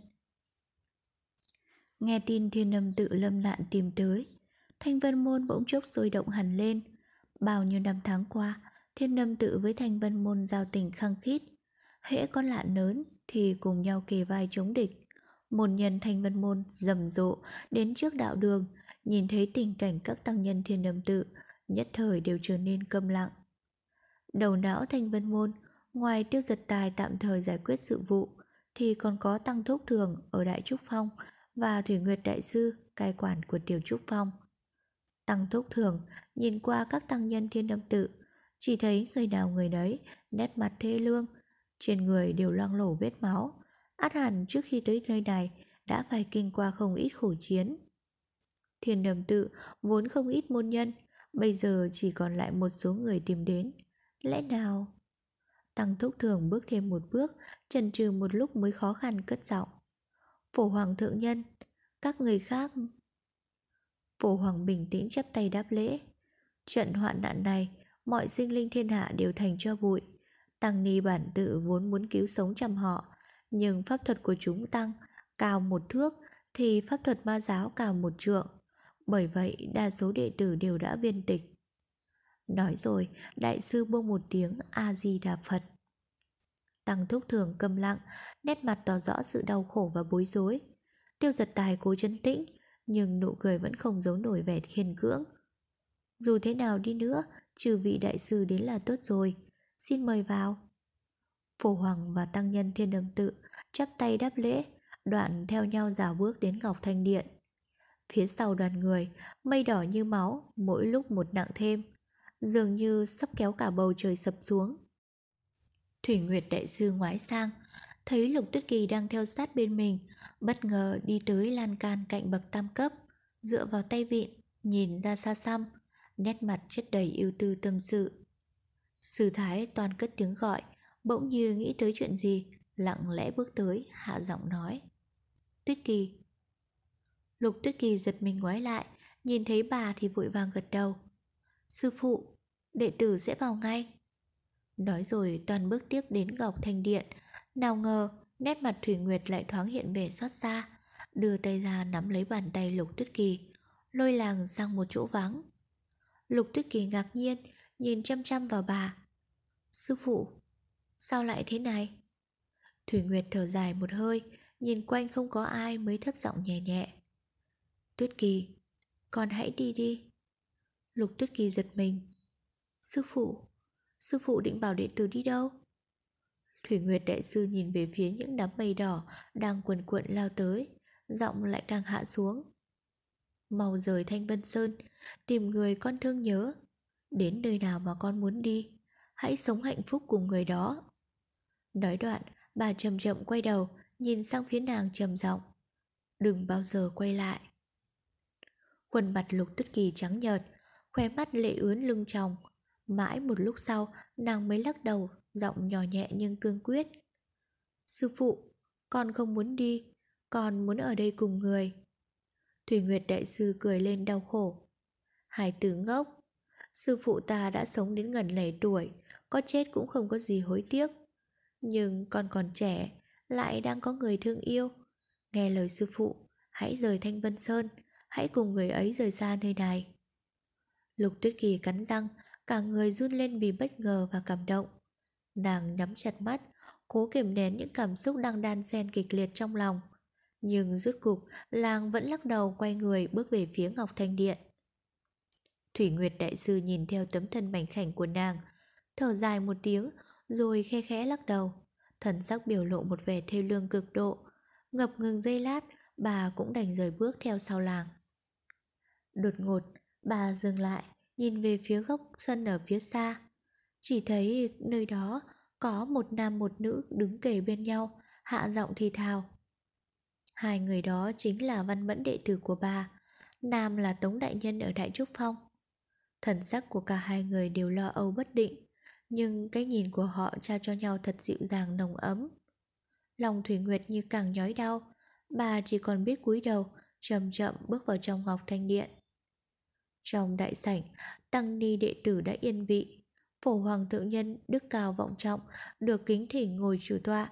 Nghe tin thiên âm tự lâm nạn tìm tới, thanh vân môn bỗng chốc sôi động hẳn lên. Bao nhiêu năm tháng qua, thiên âm tự với thanh vân môn giao tình khăng khít. Hễ có lạ lớn thì cùng nhau kề vai chống địch. Môn nhân thanh vân môn rầm rộ đến trước đạo đường, nhìn thấy tình cảnh các tăng nhân thiên âm tự, nhất thời đều trở nên câm lặng. Đầu não thanh vân môn, ngoài tiêu giật tài tạm thời giải quyết sự vụ, thì còn có tăng thúc thường ở Đại Trúc Phong và Thủy Nguyệt Đại Sư, cai quản của Tiểu Trúc Phong. Tăng thúc thường nhìn qua các tăng nhân thiên âm tự, chỉ thấy người nào người đấy, nét mặt thê lương, trên người đều loang lổ vết máu. Át hẳn trước khi tới nơi này đã phải kinh qua không ít khổ chiến. Thiên đầm tự vốn không ít môn nhân, bây giờ chỉ còn lại một số người tìm đến. Lẽ nào? Tăng thúc thường bước thêm một bước, chần chừ một lúc mới khó khăn cất giọng. Phổ hoàng thượng nhân, các người khác... Phổ hoàng bình tĩnh chắp tay đáp lễ. Trận hoạn nạn này, mọi sinh linh thiên hạ đều thành cho bụi. Tăng ni bản tự vốn muốn cứu sống chăm họ, nhưng pháp thuật của chúng tăng cao một thước thì pháp thuật ma giáo cao một trượng. Bởi vậy đa số đệ tử đều đã viên tịch. Nói rồi, đại sư buông một tiếng A-di-đà Phật. Tăng thúc thường câm lặng, nét mặt tỏ rõ sự đau khổ và bối rối. Tiêu giật tài cố chấn tĩnh, nhưng nụ cười vẫn không giấu nổi vẻ khiên cưỡng. Dù thế nào đi nữa, trừ vị đại sư đến là tốt rồi. Xin mời vào. Phổ Hoàng và Tăng Nhân Thiên đồng Tự chắp tay đáp lễ, đoạn theo nhau dào bước đến Ngọc Thanh Điện. Phía sau đoàn người, mây đỏ như máu, mỗi lúc một nặng thêm, dường như sắp kéo cả bầu trời sập xuống. Thủy Nguyệt Đại Sư ngoái sang, thấy Lục Tuyết Kỳ đang theo sát bên mình, bất ngờ đi tới lan can cạnh bậc tam cấp, dựa vào tay vịn, nhìn ra xa xăm, nét mặt chất đầy ưu tư tâm sự. Sư Thái toàn cất tiếng gọi, bỗng như nghĩ tới chuyện gì, lặng lẽ bước tới, hạ giọng nói. Tuyết Kỳ. Lục Tuyết Kỳ giật mình ngoái lại, nhìn thấy bà thì vội vàng gật đầu. Sư phụ, đệ tử sẽ vào ngay. Nói rồi toàn bước tiếp đến gọc thanh điện, nào ngờ nét mặt Thủy Nguyệt lại thoáng hiện vẻ xót xa, đưa tay ra nắm lấy bàn tay Lục Tuyết Kỳ, lôi làng sang một chỗ vắng. Lục Tuyết Kỳ ngạc nhiên, nhìn chăm chăm vào bà. Sư phụ, sao lại thế này? Thủy Nguyệt thở dài một hơi, nhìn quanh không có ai mới thấp giọng nhẹ nhẹ. Tuyết Kỳ, con hãy đi đi. Lục Tuyết Kỳ giật mình. Sư phụ, sư phụ định bảo đệ tử đi đâu? Thủy Nguyệt đại sư nhìn về phía những đám mây đỏ đang quần cuộn lao tới, giọng lại càng hạ xuống. Mau rời Thanh Vân Sơn, tìm người con thương nhớ. Đến nơi nào mà con muốn đi, hãy sống hạnh phúc cùng người đó. Nói đoạn, bà chậm chậm quay đầu, nhìn sang phía nàng trầm giọng. Đừng bao giờ quay lại. Khuôn mặt lục tuyết kỳ trắng nhợt, khóe mắt lệ ướn lưng tròng. Mãi một lúc sau, nàng mới lắc đầu, giọng nhỏ nhẹ nhưng cương quyết. Sư phụ, con không muốn đi, con muốn ở đây cùng người. Thủy Nguyệt Đại Sư cười lên đau khổ. Hải tử ngốc, sư phụ ta đã sống đến gần lẻ tuổi, có chết cũng không có gì hối tiếc. Nhưng con còn trẻ, lại đang có người thương yêu. Nghe lời sư phụ, hãy rời Thanh Vân Sơn, hãy cùng người ấy rời xa nơi này. Lục Tuyết Kỳ cắn răng, cả người run lên vì bất ngờ và cảm động. Nàng nhắm chặt mắt, cố kiềm nén những cảm xúc đang đan xen kịch liệt trong lòng. Nhưng rốt cục, làng vẫn lắc đầu quay người bước về phía Ngọc Thanh Điện. Thủy Nguyệt Đại Sư nhìn theo tấm thân mảnh khảnh của nàng, thở dài một tiếng rồi khe khẽ lắc đầu. Thần sắc biểu lộ một vẻ thê lương cực độ. Ngập ngừng giây lát, bà cũng đành rời bước theo sau làng. Đột ngột, bà dừng lại, nhìn về phía góc sân ở phía xa. Chỉ thấy nơi đó có một nam một nữ đứng kề bên nhau, hạ giọng thì thào. Hai người đó chính là văn mẫn đệ tử của bà, nam là Tống Đại Nhân ở Đại Trúc Phong. Thần sắc của cả hai người đều lo âu bất định, nhưng cái nhìn của họ trao cho nhau thật dịu dàng nồng ấm. Lòng Thủy Nguyệt như càng nhói đau, bà chỉ còn biết cúi đầu, chậm chậm bước vào trong Ngọc Thanh Điện. Trong đại sảnh, tăng ni đệ tử đã yên vị, phổ hoàng thượng nhân đức cao vọng trọng được kính thỉnh ngồi chủ tọa.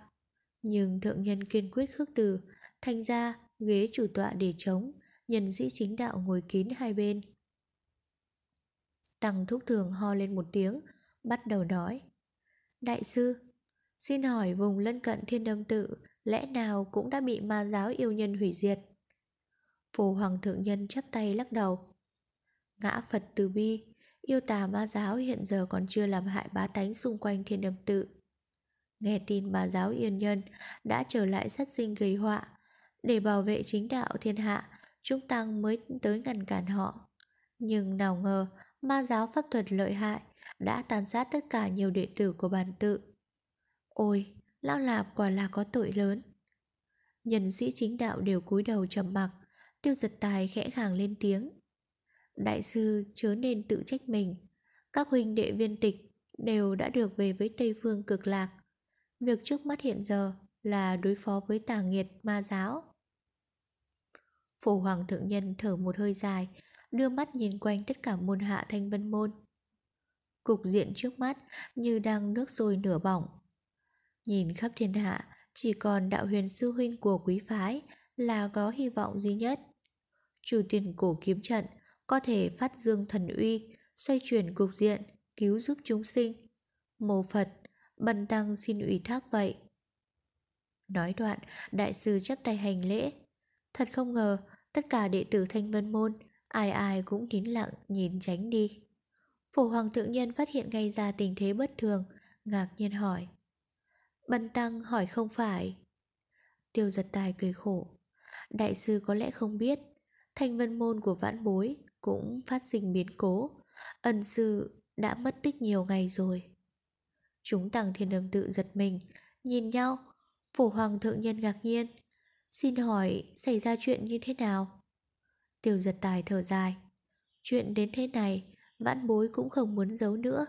Nhưng thượng nhân kiên quyết khước từ, thành ra ghế chủ tọa để trống, nhân sĩ chính đạo ngồi kín hai bên. Tăng thúc thường ho lên một tiếng, bắt đầu nói. Đại sư, xin hỏi vùng lân cận thiên đâm tự lẽ nào cũng đã bị ma giáo yêu nhân hủy diệt? Phổ hoàng thượng nhân chắp tay lắc đầu. Ngã Phật từ bi, yêu tà ma giáo hiện giờ còn chưa làm hại bá tánh xung quanh thiên đâm tự. Nghe tin bà giáo yên nhân đã trở lại sát sinh gây họa, để bảo vệ chính đạo thiên hạ, chúng tăng mới tới ngăn cản họ. Nhưng nào ngờ, ma giáo pháp thuật lợi hại đã tàn sát tất cả nhiều đệ tử của bản tự. Ôi, Lão Lạp quả là có tội lớn. Nhân sĩ chính đạo đều cúi đầu trầm mặc, tiêu giật tài khẽ khàng lên tiếng. Đại sư chớ nên tự trách mình. Các huynh đệ viên tịch đều đã được về với Tây Phương cực lạc. Việc trước mắt hiện giờ là đối phó với tà nghiệt ma giáo. Phổ Hoàng Thượng Nhân thở một hơi dài, đưa mắt nhìn quanh tất cả môn hạ thanh vân môn. Cục diện trước mắt như đang nước sôi nửa bỏng. Nhìn khắp thiên hạ, chỉ còn đạo huyền sư huynh của quý phái là có hy vọng duy nhất. Chủ tiền cổ kiếm trận có thể phát dương thần uy, xoay chuyển cục diện, cứu giúp chúng sinh. Mô Phật, bần tăng xin ủy thác vậy. Nói đoạn, đại sư chắp tay hành lễ. Thật không ngờ, tất cả đệ tử thanh vân môn, ai ai cũng nín lặng nhìn tránh đi. Phổ Hoàng thượng nhân phát hiện ngay ra tình thế bất thường, ngạc nhiên hỏi. Bần tăng hỏi không phải. Tiêu giật tài cười khổ. Đại sư có lẽ không biết, thanh vân môn của vãn bối cũng phát sinh biến cố. Ân sư đã mất tích nhiều ngày rồi. Chúng tàng thiên âm tự giật mình, nhìn nhau. Phổ hoàng thượng nhân ngạc nhiên. Xin hỏi xảy ra chuyện như thế nào? Tiêu giật tài thở dài. Chuyện đến thế này, vãn bối cũng không muốn giấu nữa.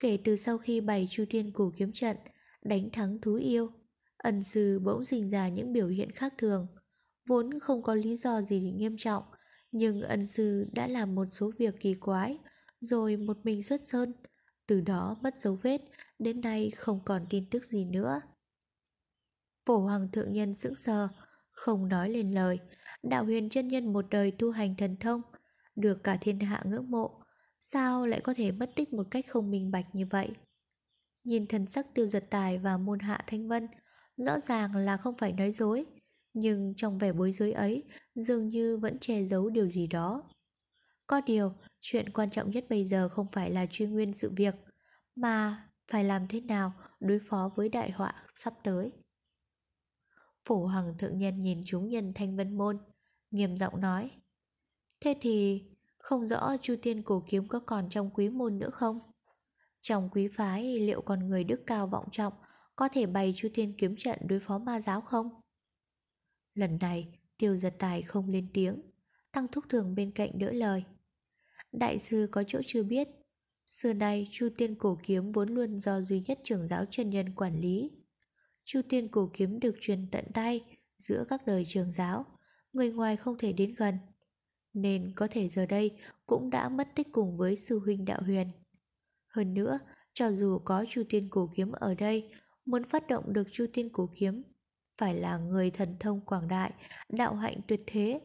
Kể từ sau khi bày chu tiên cổ kiếm trận, đánh thắng thú yêu, ân sư bỗng sinh ra những biểu hiện khác thường. Vốn không có lý do gì nghiêm trọng, nhưng ân sư đã làm một số việc kỳ quái, rồi một mình xuất sơn, từ đó mất dấu vết, đến nay không còn tin tức gì nữa. Phổ Hoàng Thượng Nhân sững sờ, không nói lên lời, đạo huyền chân nhân một đời tu hành thần thông, được cả thiên hạ ngưỡng mộ, sao lại có thể mất tích một cách không minh bạch như vậy? Nhìn thần sắc tiêu giật tài và môn hạ thanh vân, rõ ràng là không phải nói dối, nhưng trong vẻ bối rối ấy dường như vẫn che giấu điều gì đó. Có điều, chuyện quan trọng nhất bây giờ không phải là truy nguyên sự việc, mà phải làm thế nào đối phó với đại họa sắp tới. phủ Hoàng thượng nhân nhìn chúng nhân thanh vân môn, nghiêm giọng nói. Thế thì không rõ Chu Tiên cổ kiếm có còn trong quý môn nữa không? Trong quý phái liệu còn người đức cao vọng trọng có thể bày Chu Tiên kiếm trận đối phó ma giáo không? Lần này tiêu giật tài không lên tiếng, tăng thúc thường bên cạnh đỡ lời. Đại sư có chỗ chưa biết, xưa nay Chu Tiên cổ kiếm vốn luôn do duy nhất trưởng giáo chân nhân quản lý. Chu Tiên cổ kiếm được truyền tận tay giữa các đời trường giáo, người ngoài không thể đến gần nên có thể giờ đây cũng đã mất tích cùng với sư huynh đạo huyền. Hơn nữa, cho dù có Chu Tiên Cổ Kiếm ở đây, muốn phát động được Chu Tiên Cổ Kiếm, phải là người thần thông quảng đại, đạo hạnh tuyệt thế.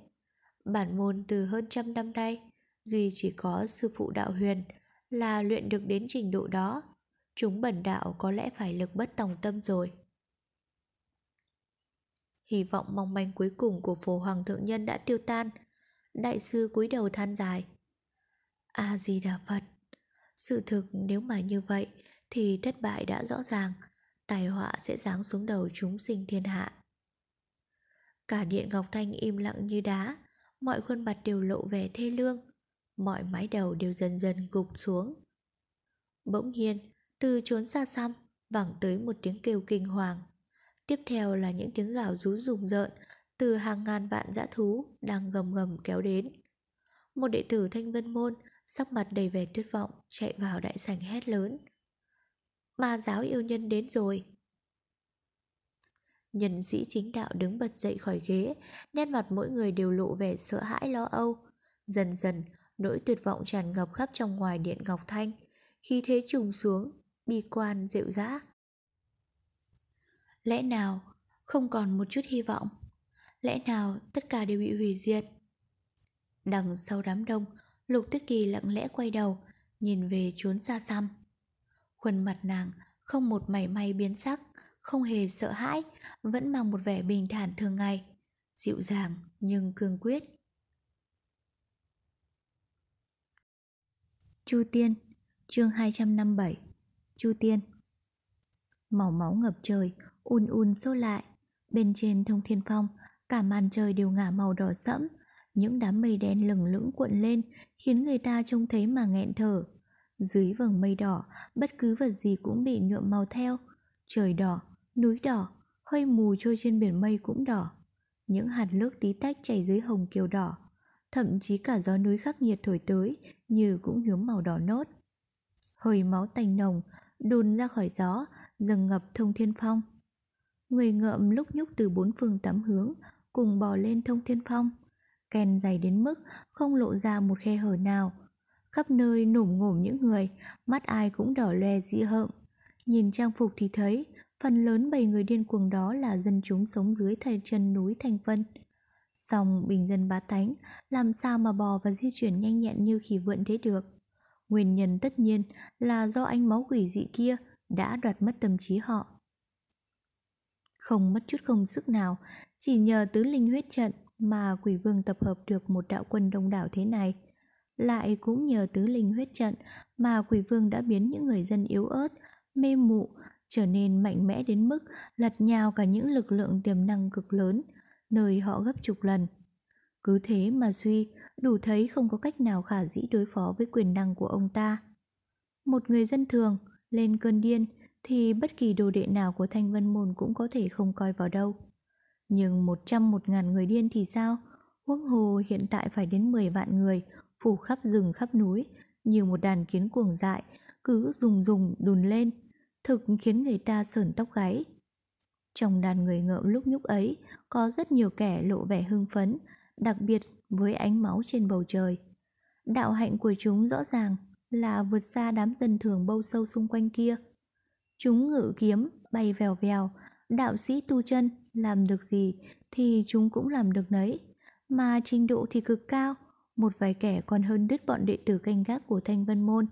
Bản môn từ hơn trăm năm nay, duy chỉ có sư phụ đạo huyền là luyện được đến trình độ đó. Chúng bẩn đạo có lẽ phải lực bất tòng tâm rồi. Hy vọng mong manh cuối cùng của phổ hoàng thượng nhân đã tiêu tan, Đại sư cúi đầu than dài A-di-đà Phật Sự thực nếu mà như vậy Thì thất bại đã rõ ràng tài họa sẽ giáng xuống đầu chúng sinh thiên hạ Cả điện Ngọc Thanh im lặng như đá, Mọi khuôn mặt đều lộ vẻ thê lương, Mọi mái đầu đều dần dần gục xuống Bỗng nhiên, Từ trốn xa xăm, vẳng tới một tiếng kêu kinh hoàng Tiếp theo là những tiếng gào rú rùng rợn từ hàng ngàn vạn dã thú đang gầm gầm kéo đến. Một đệ tử thanh vân môn sắc mặt đầy vẻ tuyệt vọng chạy vào đại sảnh hét lớn. Ma giáo yêu nhân đến rồi. Nhân sĩ chính đạo đứng bật dậy khỏi ghế, nét mặt mỗi người đều lộ vẻ sợ hãi lo âu. Dần dần, nỗi tuyệt vọng tràn ngập khắp trong ngoài điện Ngọc Thanh, khi thế trùng xuống, bi quan dịu dã. Lẽ nào không còn một chút hy vọng? Lẽ nào tất cả đều bị hủy diệt Đằng sau đám đông Lục Tuyết Kỳ lặng lẽ quay đầu Nhìn về trốn xa xăm Khuôn mặt nàng không một mảy may biến sắc Không hề sợ hãi Vẫn mang một vẻ bình thản thường ngày Dịu dàng nhưng cương quyết. Chu Tiên Chương 257 Chu Tiên. Màu máu ngập trời Un un sốt lại. Bên trên thông thiên phong Cả màn trời đều ngả màu đỏ sẫm, những đám mây đen lửng lững cuộn lên khiến người ta trông thấy mà nghẹn thở. Dưới vầng mây đỏ, bất cứ vật gì cũng bị nhuộm màu theo. Trời đỏ, núi đỏ, hơi mù trôi trên biển mây cũng đỏ. Những hạt nước tí tách chảy dưới hồng kiều đỏ. Thậm chí cả gió núi khắc nghiệt thổi tới như cũng nhuốm màu đỏ nốt. Hơi máu tanh nồng, đùn ra khỏi gió, dâng ngập thông thiên phong. Người ngợm lúc nhúc từ bốn phương tám hướng, cùng bò lên thông thiên phong. Kèn dày đến mức không lộ ra một khe hở nào. Khắp nơi nủm ngổm những người, mắt ai cũng đỏ loe dị hợm. Nhìn trang phục thì thấy, phần lớn bầy người điên cuồng đó là dân chúng sống dưới thầy chân núi thành Vân. Song bình dân bá tánh, làm sao mà bò và di chuyển nhanh nhẹn như khỉ vượn thế được. Nguyên nhân tất nhiên là do ánh máu quỷ dị kia đã đoạt mất tâm trí họ. Không mất chút công sức nào, chỉ nhờ tứ linh huyết trận mà quỷ vương tập hợp được một đạo quân đông đảo thế này. Lại cũng nhờ tứ linh huyết trận mà quỷ vương đã biến những người dân yếu ớt, mê mụ, trở nên mạnh mẽ đến mức lật nhào cả những lực lượng tiềm năng cực lớn, nơi họ gấp chục lần. Cứ thế mà suy, đủ thấy không có cách nào khả dĩ đối phó với quyền năng của ông ta. Một người dân thường, lên cơn điên, thì bất kỳ đồ đệ nào của Thanh Vân Môn cũng có thể không coi vào đâu. Nhưng một trăm một ngàn người điên thì sao? Huống hồ hiện tại phải đến 10 vạn người, phủ khắp rừng khắp núi, như một đàn kiến cuồng dại, cứ rùng rùng đùn lên, thực khiến người ta sờn tóc gáy. Trong đàn người ngợm lúc nhúc ấy, có rất nhiều kẻ lộ vẻ hưng phấn, đặc biệt với ánh máu trên bầu trời. Đạo hạnh của chúng rõ ràng là vượt xa đám dân thường bâu sâu xung quanh kia. Chúng ngự kiếm, bay vèo vèo, đạo sĩ tu chân làm được gì thì chúng cũng làm được nấy. Mà trình độ thì cực cao, một vài kẻ còn hơn đứt bọn đệ tử canh gác của Thanh Vân Môn.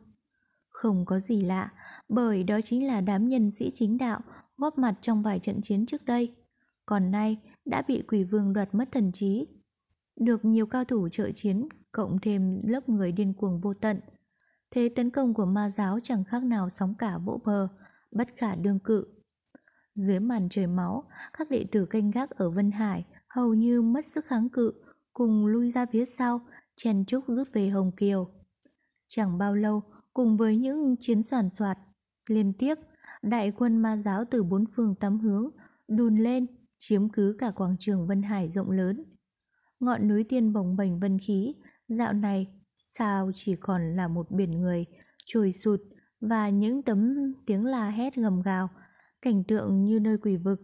Không có gì lạ, bởi đó chính là đám nhân sĩ chính đạo góp mặt trong vài trận chiến trước đây, còn nay đã bị quỷ vương đoạt mất thần trí. Được nhiều cao thủ trợ chiến, cộng thêm lớp người điên cuồng vô tận. Thế tấn công của ma giáo chẳng khác nào sóng cả vỗ bờ, bất khả đương cự. Dưới màn trời máu, các đệ tử canh gác ở Vân Hải hầu như mất sức kháng cự, cùng lui ra phía sau, chen chúc rút về Hồng Kiều. Chẳng bao lâu, cùng với những chiến soàn soạt liên tiếp, đại quân ma giáo từ bốn phương tám hướng đùn lên, chiếm cứ cả quảng trường Vân Hải rộng lớn. Ngọn núi tiên bồng bềnh vân khí, dạo này sao chỉ còn là một biển người, trồi sụt và những tấm tiếng la hét gầm gào, cảnh tượng như nơi quỷ vực.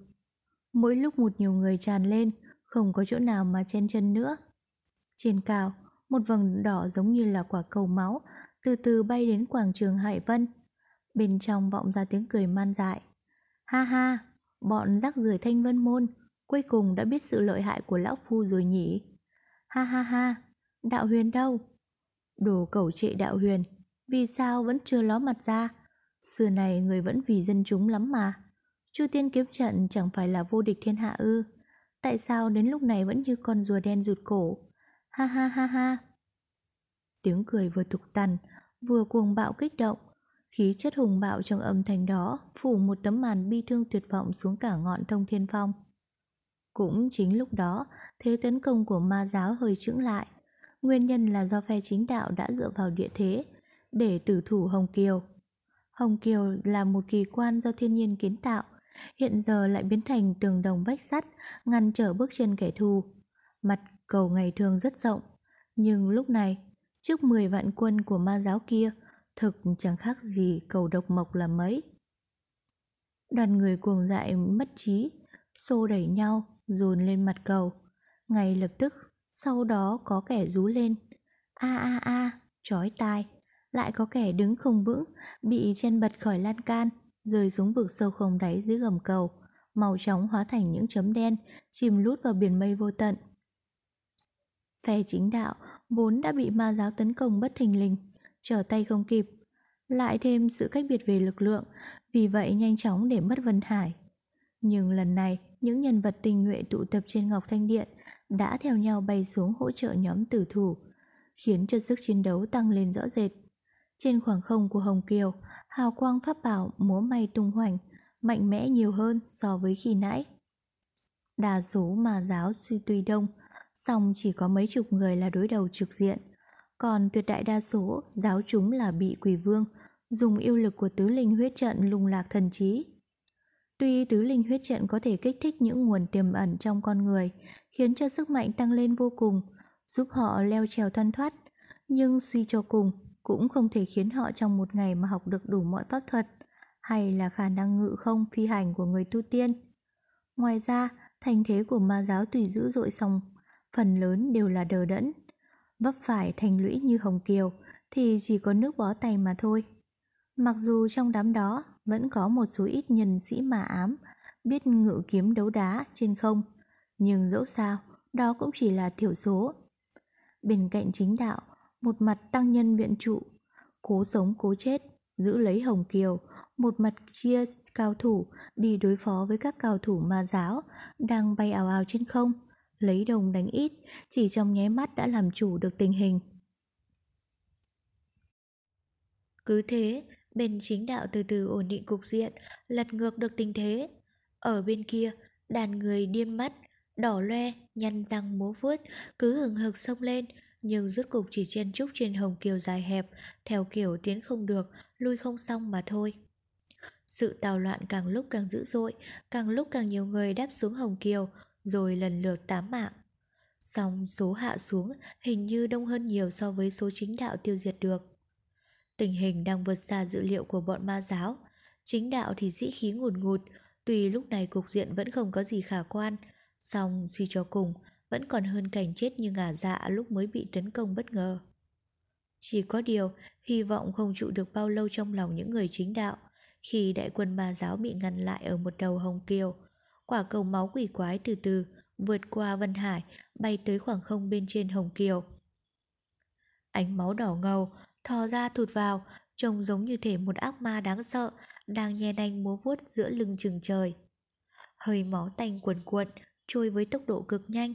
Mỗi lúc một nhiều người tràn lên, không có chỗ nào mà chen chân nữa. Trên cao, một vầng đỏ giống như là quả cầu máu từ từ bay đến quảng trường Hải Vân. Bên trong vọng ra tiếng cười man dại. Ha ha, bọn rác rưởi thanh vân môn, cuối cùng đã biết sự lợi hại của lão phu rồi nhỉ. Ha ha ha, đạo huyền đâu? Đồ cẩu trệ đạo huyền, vì sao vẫn chưa ló mặt ra? Xưa này người vẫn vì dân chúng lắm mà. Chu tiên kiếm trận chẳng phải là vô địch thiên hạ ư. Tại sao đến lúc này vẫn như con rùa đen rụt cổ? Ha ha ha ha. Tiếng cười vừa tục tằn, vừa cuồng bạo kích động. Khí chất hùng bạo trong âm thanh đó phủ một tấm màn bi thương tuyệt vọng xuống cả ngọn thông thiên phong. Cũng chính lúc đó, thế tấn công của ma giáo hơi chững lại. Nguyên nhân là do phe chính đạo đã dựa vào địa thế để tử thủ Hồng Kiều. Hồng Kiều là một kỳ quan do thiên nhiên kiến tạo, hiện giờ lại biến thành tường đồng vách sắt, ngăn trở bước chân kẻ thù. Mặt cầu ngày thường rất rộng, nhưng lúc này, trước 10 vạn quân của ma giáo kia, thực chẳng khác gì cầu độc mộc là mấy. Đoàn người cuồng dại mất trí, xô đẩy nhau, dồn lên mặt cầu. Ngay lập tức, sau đó có kẻ rú lên. A a a, chói tai. Lại có kẻ đứng không vững, bị chen bật khỏi lan can, rơi xuống vực sâu không đáy dưới gầm cầu, màu chóng hóa thành những chấm đen, chìm lút vào biển mây vô tận. Phe chính đạo vốn đã bị ma giáo tấn công bất thình lình, trở tay không kịp, lại thêm sự cách biệt về lực lượng, vì vậy nhanh chóng để mất Vân Hải. Nhưng lần này, những nhân vật tình nhuệ tụ tập trên Ngọc Thanh Điện đã theo nhau bay xuống hỗ trợ nhóm tử thủ, khiến cho sức chiến đấu tăng lên rõ rệt. Trên khoảng không của Hồng Kiều, hào quang pháp bảo múa may tung hoành, mạnh mẽ nhiều hơn so với khi nãy. Đa số mà giáo suy tuy đông, song chỉ có mấy chục người là đối đầu trực diện, còn tuyệt đại đa số giáo chúng là bị quỷ vương dùng yêu lực của tứ linh huyết trận lung lạc thần trí. Tuy tứ linh huyết trận có thể kích thích những nguồn tiềm ẩn trong con người, khiến cho sức mạnh tăng lên vô cùng, giúp họ leo trèo thân thoát, nhưng suy cho cùng cũng không thể khiến họ trong một ngày mà học được đủ mọi pháp thuật hay là khả năng ngự không phi hành của người tu tiên. Ngoài ra, thành thế của ma giáo tùy dữ dội song, phần lớn đều là đờ đẫn. Vấp phải thành lũy như Hồng Kiều thì chỉ có nước bó tay mà thôi. Mặc dù trong đám đó vẫn có một số ít nhân sĩ mà ám, biết ngự kiếm đấu đá trên không, nhưng dẫu sao, đó cũng chỉ là thiểu số. Bên cạnh chính đạo, một mặt tăng nhân viện trụ, cố sống cố chết, giữ lấy Hồng Kiều, một mặt chia cao thủ đi đối phó với các cao thủ ma giáo đang bay ảo ảo trên không, lấy đồng đánh ít, chỉ trong nháy mắt đã làm chủ được tình hình. Cứ thế, bên chính đạo từ từ ổn định cục diện, lật ngược được tình thế. Ở bên kia, đàn người điên mắt, đỏ loe, nhăn răng múa vuốt, cứ hừng hực xông lên, nhưng rốt cục chỉ chen chúc trên hồng kiều dài hẹp, theo kiểu tiến không được, lui không xong mà thôi. Sự tào loạn càng lúc càng dữ dội, càng lúc càng nhiều người đáp xuống hồng kiều, rồi lần lượt tám mạng. song số hạ xuống hình như đông hơn nhiều so với số chính đạo tiêu diệt được. Tình hình đang vượt xa dữ liệu của bọn ma giáo. Chính đạo thì dĩ khí ngùn ngụt, tuy lúc này cục diện vẫn không có gì khả quan, song suy cho cùng vẫn còn hơn cảnh chết như ngả dạ lúc mới bị tấn công bất ngờ. Chỉ có điều, hy vọng không trụ được bao lâu trong lòng những người chính đạo khi đại quân ma giáo bị ngăn lại ở một đầu hồng kiều. Quả cầu máu quỷ quái từ từ vượt qua Vân Hải bay tới khoảng không bên trên hồng kiều. Ánh máu đỏ ngầu thò ra thụt vào, trông giống như thể một ác ma đáng sợ đang nhe nanh múa vuốt giữa lưng chừng trời. Hơi máu tanh cuồn cuộn, trôi với tốc độ cực nhanh.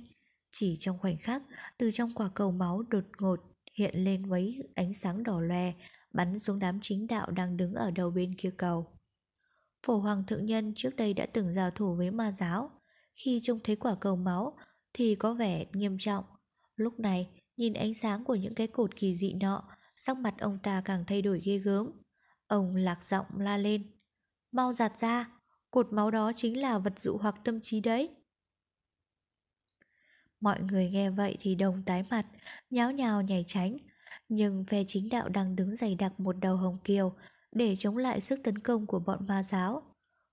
Chỉ trong khoảnh khắc, từ trong quả cầu máu đột ngột hiện lên mấy ánh sáng đỏ lòe, bắn xuống đám chính đạo đang đứng ở đầu bên kia cầu. Phổ Hoàng Thượng Nhân trước đây đã từng giao thủ với ma giáo. Khi trông thấy quả cầu máu thì có vẻ nghiêm trọng. Lúc này, nhìn ánh sáng của những cái cột kỳ dị nọ, sắc mặt ông ta càng thay đổi ghê gớm. Ông lạc giọng la lên. Mau giạt ra, cột máu đó chính là vật dụ hoặc tâm trí đấy. Mọi người nghe vậy thì đồng tái mặt, nháo nhào nhảy tránh. Nhưng phe chính đạo đang đứng dày đặc một đầu hồng kiều để chống lại sức tấn công của bọn ma giáo.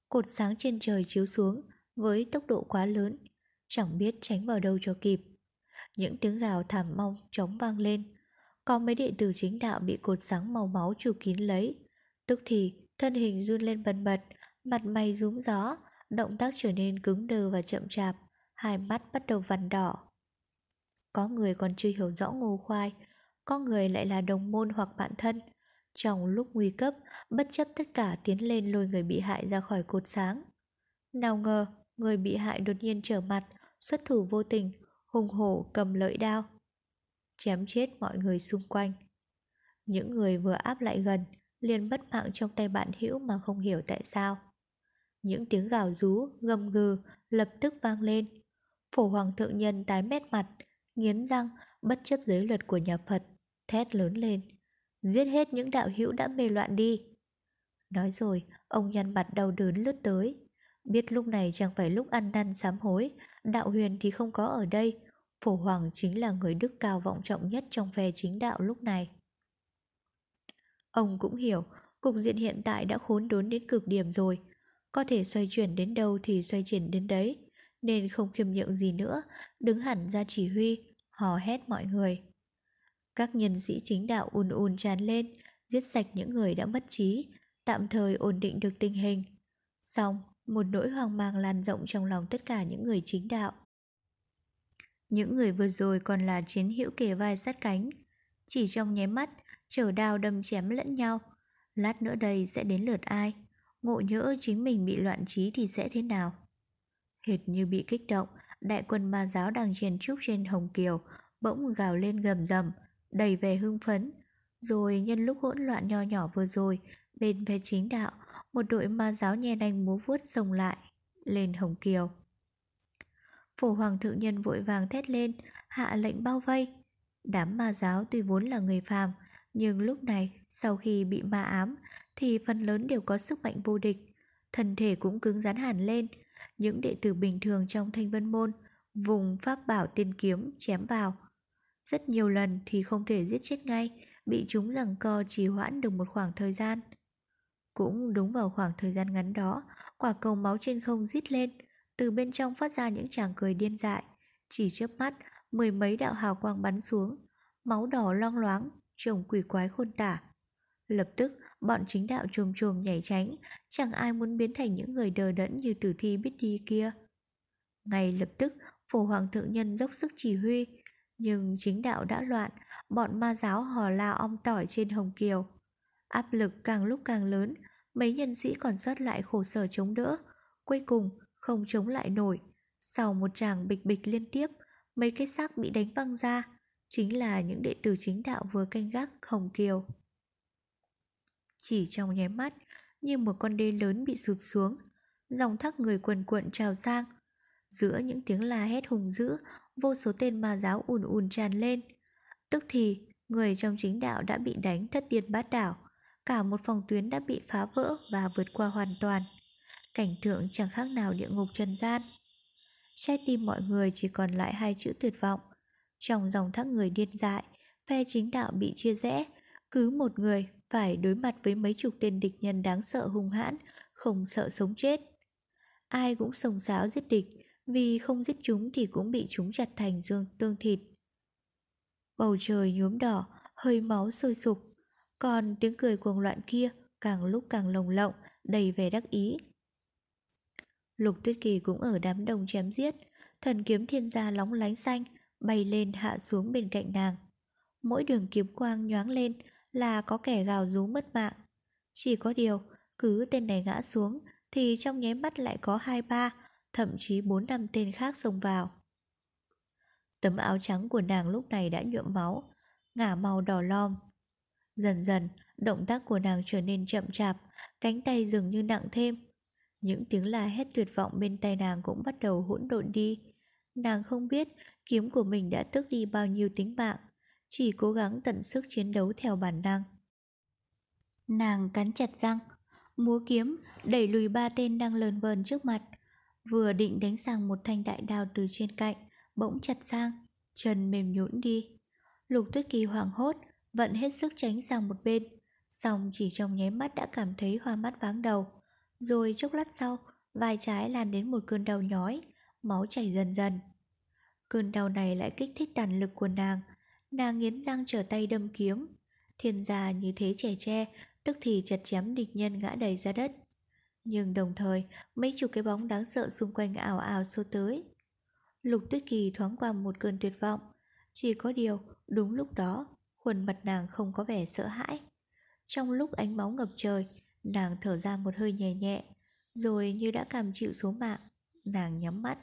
Cột sáng trên trời chiếu xuống với tốc độ quá lớn, chẳng biết tránh vào đâu cho kịp. Những tiếng gào thảm mong chóng vang lên. Có mấy đệ tử chính đạo bị cột sáng màu máu chụp kín lấy. Tức thì thân hình run lên bần bật, mặt mày rúm gió, động tác trở nên cứng đờ và chậm chạp, hai mắt bắt đầu vằn đỏ. Có người còn chưa hiểu rõ ngô khoai, có người lại là đồng môn hoặc bạn thân. Trong lúc nguy cấp, bất chấp tất cả tiến lên lôi người bị hại ra khỏi cột sáng. Nào ngờ, người bị hại đột nhiên trở mặt, xuất thủ vô tình, hùng hổ cầm lợi đao. Chém chết mọi người xung quanh. Những người vừa áp lại gần, liền bất mạng trong tay bạn hữu mà không hiểu tại sao. Những tiếng gào rú, gầm gừ lập tức vang lên. Phổ hoàng thượng nhân tái mét mặt, nghiến răng, bất chấp giới luật của nhà Phật, thét lớn lên. Giết hết những đạo hữu đã mê loạn đi. Nói rồi, ông nhăn mặt đau đớn lướt tới. Biết lúc này chẳng phải lúc ăn năn sám hối, đạo huyền thì không có ở đây. Phổ Hoàng chính là người đức cao vọng trọng nhất trong phe chính đạo lúc này. Ông cũng hiểu, cục diện hiện tại đã khốn đốn đến cực điểm rồi. Có thể xoay chuyển đến đâu thì xoay chuyển đến đấy, nên không khiêm nhượng gì nữa, đứng hẳn ra chỉ huy, hò hét mọi người. Các nhân sĩ chính đạo ùn ùn tràn lên, giết sạch những người đã mất trí, tạm thời ổn định được tình hình. Xong, một nỗi hoang mang lan rộng trong lòng tất cả những người chính đạo. Những người vừa rồi còn là chiến hữu kề vai sát cánh. Chỉ trong nháy mắt, chở đao đâm chém lẫn nhau. Lát nữa đây sẽ đến lượt ai? Ngộ nhỡ chính mình bị loạn trí thì sẽ thế nào? Hệt như bị kích động, đại quân ma giáo đang chèn trúc trên Hồng Kiều, bỗng gào lên gầm rầm, đầy vẻ hưng phấn. Rồi nhân lúc hỗn loạn nho nhỏ vừa rồi, bên phe chính đạo, một đội ma giáo nhe nanh múa vuốt sông lại, lên Hồng Kiều. Phổ hoàng thượng nhân vội vàng thét lên, hạ lệnh bao vây. Đám ma giáo tuy vốn là người phàm, nhưng lúc này, sau khi bị ma ám, thì phần lớn đều có sức mạnh vô địch. Thân thể cũng cứng rắn hẳn lên. Những đệ tử bình thường trong thanh vân môn, vùng pháp bảo tiên kiếm chém vào. Rất nhiều lần thì không thể giết chết ngay, bị chúng rằng co trì hoãn được một khoảng thời gian. Cũng đúng vào khoảng thời gian ngắn đó, quả cầu máu trên không rít lên, từ bên trong phát ra những tràng cười điên dại. Chỉ chớp mắt, mười mấy đạo hào quang bắn xuống, máu đỏ long loáng, trông quỷ quái khôn tả. Lập tức, bọn chính đạo trồm trồm nhảy tránh, chẳng ai muốn biến thành những người đờ đẫn như tử thi biết đi kia. Ngay lập tức, phổ hoàng thượng nhân dốc sức chỉ huy, nhưng chính đạo đã loạn, bọn ma giáo hò la om tỏi trên Hồng Kiều. Áp lực càng lúc càng lớn, mấy nhân sĩ còn sót lại khổ sở chống đỡ. Cuối cùng, không chống lại nổi. Sau một tràng bịch bịch liên tiếp, mấy cái xác bị đánh văng ra, chính là những đệ tử chính đạo vừa canh gác Hồng Kiều. Chỉ trong nháy mắt, như một con đê lớn bị sụp xuống, dòng thác người quần cuộn trào sang. Giữa những tiếng la hét hùng dữ, vô số tên ma giáo ùn ùn tràn lên. Tức thì, người trong chính đạo đã bị đánh thất điên bát đảo, cả một phòng tuyến đã bị phá vỡ và vượt qua hoàn toàn. Cảnh tượng chẳng khác nào địa ngục trần gian. Trái tim mọi người chỉ còn lại hai chữ tuyệt vọng. Trong dòng thác người điên dại, phe chính đạo bị chia rẽ, cứ một người phải đối mặt với mấy chục tên địch nhân đáng sợ hung hãn, không sợ sống chết. Ai cũng sồng sáo giết địch, vì không giết chúng thì cũng bị chúng chặt thành dương tương thịt. Bầu trời nhuốm đỏ, hơi máu sôi sục, còn tiếng cười cuồng loạn kia càng lúc càng lồng lộng, đầy vẻ đắc ý. Lục Tuyết Kỳ cũng ở đám đông chém giết, thần kiếm thiên gia lóng lánh xanh, bay lên hạ xuống bên cạnh nàng. Mỗi đường kiếm quang nhoáng lên là có kẻ gào rú mất mạng. Chỉ có điều, Cứ tên này ngã xuống thì trong nháy mắt lại có hai ba, thậm chí bốn năm tên khác xông vào. Tấm áo trắng của nàng lúc này đã nhuộm máu, ngả màu đỏ lom. Dần dần, động tác của nàng trở nên chậm chạp, cánh tay dường như nặng thêm. Những tiếng la hét tuyệt vọng bên tay nàng cũng bắt đầu hỗn độn đi. Nàng không biết kiếm của mình đã tước đi bao nhiêu tính mạng, chỉ cố gắng tận sức chiến đấu theo bản năng. Nàng cắn chặt răng, múa kiếm đẩy lùi ba tên đang lờn vờn trước mặt, vừa định đánh sang một thanh đại đao từ trên cạnh, bỗng chặt sang, chân mềm nhũn đi. Lục Tuyết Kỳ hoảng hốt, vận hết sức tránh sang một bên, xong chỉ trong nháy mắt đã cảm thấy hoa mắt váng đầu, rồi chốc lát sau, vai trái lan đến một cơn đau nhói, máu chảy dần dần. Cơn đau này lại kích thích tàn lực của nàng, nàng nghiến răng trở tay đâm kiếm. Thiên gia như thế trẻ tre, tức thì chặt chém địch nhân ngã đầy ra đất. Nhưng đồng thời, mấy chục cái bóng đáng sợ xung quanh ảo ảo xô tới. Lục Tuyết Kỳ thoáng qua một cơn tuyệt vọng, chỉ có điều, đúng lúc đó, khuôn mặt nàng không có vẻ sợ hãi. Trong lúc ánh máu ngập trời, nàng thở ra một hơi nhẹ nhẹ, rồi như đã cảm chịu số mạng, nàng nhắm mắt.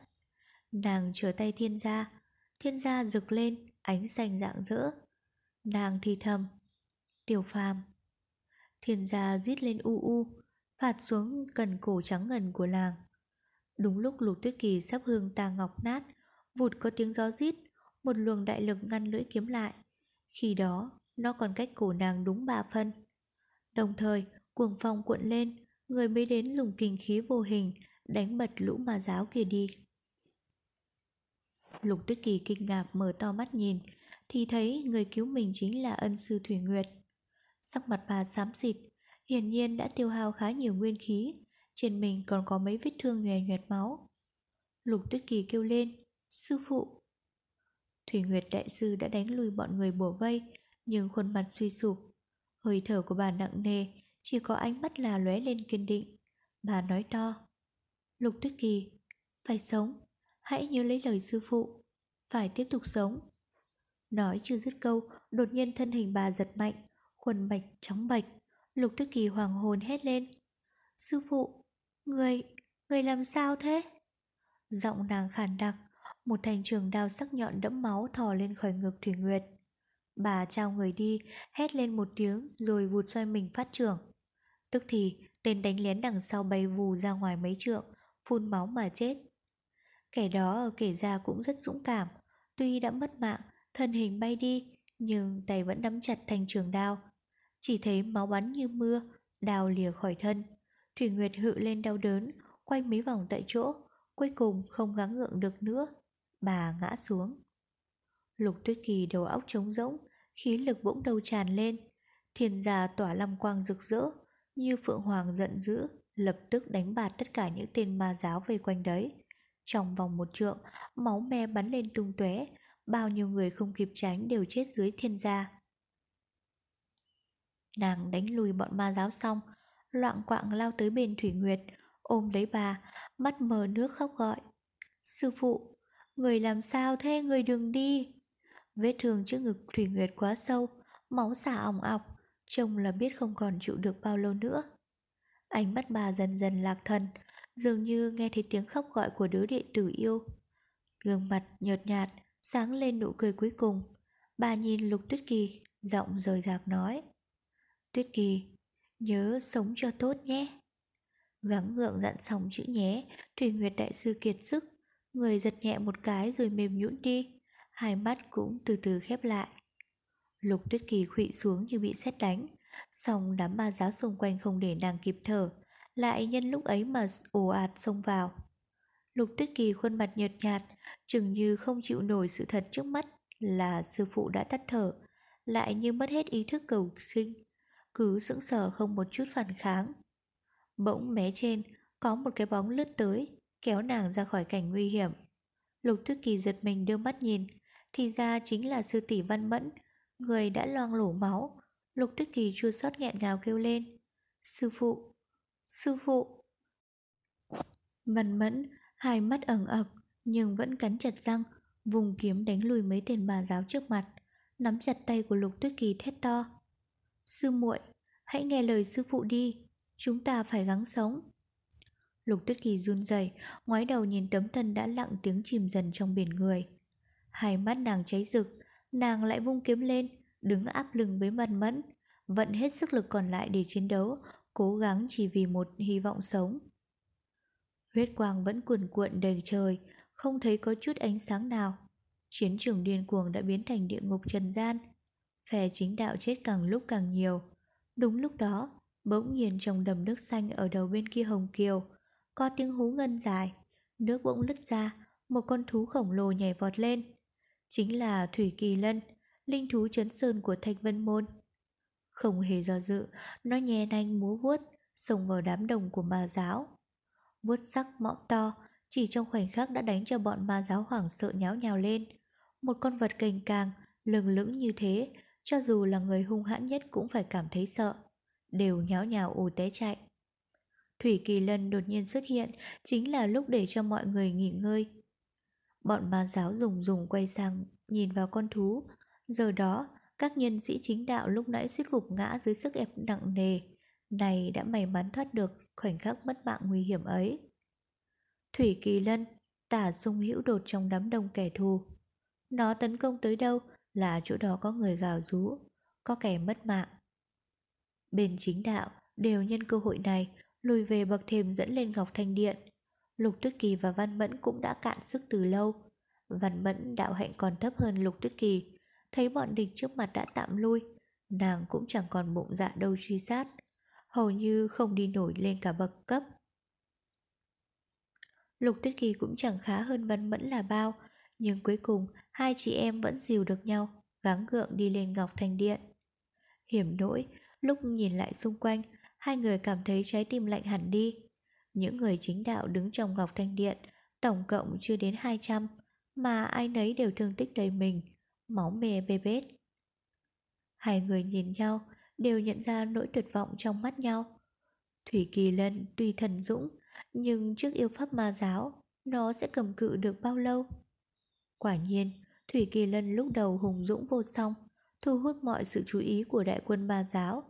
Nàng trở tay thiên gia, thiên gia rực lên, ánh xanh rạng rỡ. Nàng thì thầm, tiểu phàm. Thiên gia rít lên u u, phạt xuống cần cổ trắng ngần của làng. Đúng lúc lục tuyết kỳ sắp hương tà ngọc nát, vụt có tiếng gió rít, một luồng đại lực ngăn lưỡi kiếm lại. Khi đó, nó còn cách cổ nàng đúng ba phân. Đồng thời, cuồng phong cuộn lên, người mới đến dùng kinh khí vô hình đánh bật lũ ma giáo kia đi. Lục Tuyết Kỳ kinh ngạc mở to mắt nhìn, thì thấy người cứu mình chính là ân sư Thủy Nguyệt. Sắc mặt bà xám xịt, hiển nhiên đã tiêu hao khá nhiều nguyên khí, trên mình còn có mấy vết thương nhòe nhoẹt máu. Lục Tuyết Kỳ kêu lên, sư phụ. Thủy Nguyệt đại sư đã đánh lui bọn người bổ vây, nhưng khuôn mặt suy sụp. Hơi thở của bà nặng nề, chỉ có ánh mắt là lóe lên kiên định. Bà nói to, Lục Tuyết Kỳ, phải sống, hãy nhớ lấy lời sư phụ, phải tiếp tục sống. Nói chưa dứt câu, đột nhiên thân hình bà giật mạnh, khuôn bạch trắng bạch. Lục tức Kỳ hoàng hồn hét lên. Sư phụ, người, người làm sao thế? Giọng nàng khàn đặc, một thành trường đao sắc nhọn đẫm máu thò lên khỏi ngực Thủy Nguyệt. Bà trao người đi, hét lên một tiếng rồi vụt xoay mình phát trưởng. Tức thì, tên đánh lén đằng sau bay vù ra ngoài mấy trượng, phun máu mà chết. Kẻ đó ở kể ra cũng rất dũng cảm, tuy đã mất mạng, thân hình bay đi, nhưng tay vẫn nắm chặt thành trường đao. Chỉ thấy máu bắn như mưa, đào lìa khỏi thân. Thủy Nguyệt hự lên đau đớn, quay mấy vòng tại chỗ, cuối cùng không gắng gượng được nữa. Bà ngã xuống. Lục tuyết kỳ đầu óc trống rỗng, khí lực bỗng đầu tràn lên. Thiên gia tỏa lâm quang rực rỡ, như phượng hoàng giận dữ, lập tức đánh bạt tất cả những tên ma giáo vây quanh đấy. Trong vòng một trượng, máu me bắn lên tung tóe, bao nhiêu người không kịp tránh đều chết dưới thiên gia. Nàng đánh lùi bọn ma giáo xong, loạn quạng lao tới bên Thủy Nguyệt, ôm lấy bà, mắt mờ nước khóc gọi. Sư phụ, người làm sao thế, người đừng đi. Vết thương trước ngực Thủy Nguyệt quá sâu, máu xả ỏng ọc, trông là biết không còn chịu được bao lâu nữa. Ánh mắt bà dần dần lạc thần, dường như nghe thấy tiếng khóc gọi của đứa đệ tử yêu. Gương mặt nhợt nhạt, sáng lên nụ cười cuối cùng. Bà nhìn Lục Tuyết Kỳ, giọng rời rạc nói. Tuyết Kỳ, nhớ sống cho tốt nhé. Gắng gượng dặn xong chữ nhé, Thủy Nguyệt Đại Sư kiệt sức, người giật nhẹ một cái rồi mềm nhũn đi, hai mắt cũng từ từ khép lại. Lục Tuyết Kỳ khụy xuống như bị xét đánh, xong đám ma giáo xung quanh không để nàng kịp thở, lại nhân lúc ấy mà ồ ạt xông vào. Lục Tuyết Kỳ khuôn mặt nhợt nhạt, chừng như không chịu nổi sự thật trước mắt là sư phụ đã tắt thở, lại như mất hết ý thức cầu sinh, cứ sững sờ không một chút phản kháng. Bỗng mé trên, có một cái bóng lướt tới, kéo nàng ra khỏi cảnh nguy hiểm. Lục Tuyết Kỳ giật mình đưa mắt nhìn, thì ra chính là sư tỷ Văn Mẫn, người đã loang lổ máu. Lục Tuyết Kỳ chua xót nghẹn ngào kêu lên. Sư phụ, sư phụ. Văn Mẫn, hai mắt ẩn ập nhưng vẫn cắn chặt răng, vùng kiếm đánh lùi mấy tên bà giáo trước mặt, nắm chặt tay của Lục Tuyết Kỳ thét to. Sư muội, hãy nghe lời sư phụ đi, chúng ta phải gắng sống. Lục Tuyết Kỳ run rẩy, ngoái đầu nhìn tấm thân đã lặng tiếng chìm dần trong biển người. Hai mắt nàng cháy rực, nàng lại vung kiếm lên, đứng áp lưng với mặt Mẫn, vận hết sức lực còn lại để chiến đấu, cố gắng chỉ vì một hy vọng sống. Huyết quang vẫn cuồn cuộn đầy trời, không thấy có chút ánh sáng nào. Chiến trường điên cuồng đã biến thành địa ngục trần gian. Phe chính đạo chết càng lúc càng nhiều. Đúng lúc đó, bỗng nhiên trong đầm nước xanh ở đầu bên kia Hồng Kiều, có tiếng hú ngân dài. Nước bỗng lứt ra, một con thú khổng lồ nhảy vọt lên. Chính là Thủy Kỳ Lân, linh thú chấn sơn của Thạch Vân Môn. Không hề do dự, nó nhè nanh múa vuốt, xông vào đám đồng của ma giáo. Vuốt sắc mõm to, chỉ trong khoảnh khắc đã đánh cho bọn ma giáo hoảng sợ nháo nhào lên. Một con vật cành càng, lừng lững như thế, cho dù là người hung hãn nhất cũng phải cảm thấy sợ. Đều nháo nhào ù té chạy. Thủy Kỳ Lân đột nhiên xuất hiện chính là lúc để cho mọi người nghỉ ngơi. Bọn ma giáo dùng dùng quay sang nhìn vào con thú. Giờ đó, các nhân sĩ chính đạo lúc nãy suýt gục ngã dưới sức ép nặng nề, này đã may mắn thoát được khoảnh khắc mất mạng nguy hiểm ấy. Thủy Kỳ Lân, tả sung hữu đột trong đám đông kẻ thù. Nó tấn công tới đâu là chỗ đó có người gào rú, có kẻ mất mạng. Bên chính đạo đều nhân cơ hội này lùi về bậc thềm dẫn lên Ngọc Thanh Điện. Lục Tuyết Kỳ và Văn Mẫn cũng đã cạn sức từ lâu. Văn Mẫn đạo hạnh còn thấp hơn Lục Tuyết Kỳ, thấy bọn địch trước mặt đã tạm lui, nàng cũng chẳng còn bụng dạ đâu truy sát, hầu như không đi nổi lên cả bậc cấp. Lục Tuyết Kỳ cũng chẳng khá hơn Văn Mẫn là bao, nhưng cuối cùng hai chị em vẫn dìu được nhau, gắng gượng đi lên Ngọc Thanh Điện. Hiểm nỗi, lúc nhìn lại xung quanh, hai người cảm thấy trái tim lạnh hẳn đi. Những người chính đạo đứng trong Ngọc Thanh Điện, tổng cộng chưa đến 200, mà ai nấy đều thương tích đầy mình, máu mè bê bết. Hai người nhìn nhau, đều nhận ra nỗi tuyệt vọng trong mắt nhau. Thủy Kỳ Lân tuy thần dũng, nhưng trước yêu pháp ma giáo, nó sẽ cầm cự được bao lâu? Quả nhiên, Thủy Kỳ Lân lúc đầu hùng dũng vô song, thu hút mọi sự chú ý của đại quân ma giáo.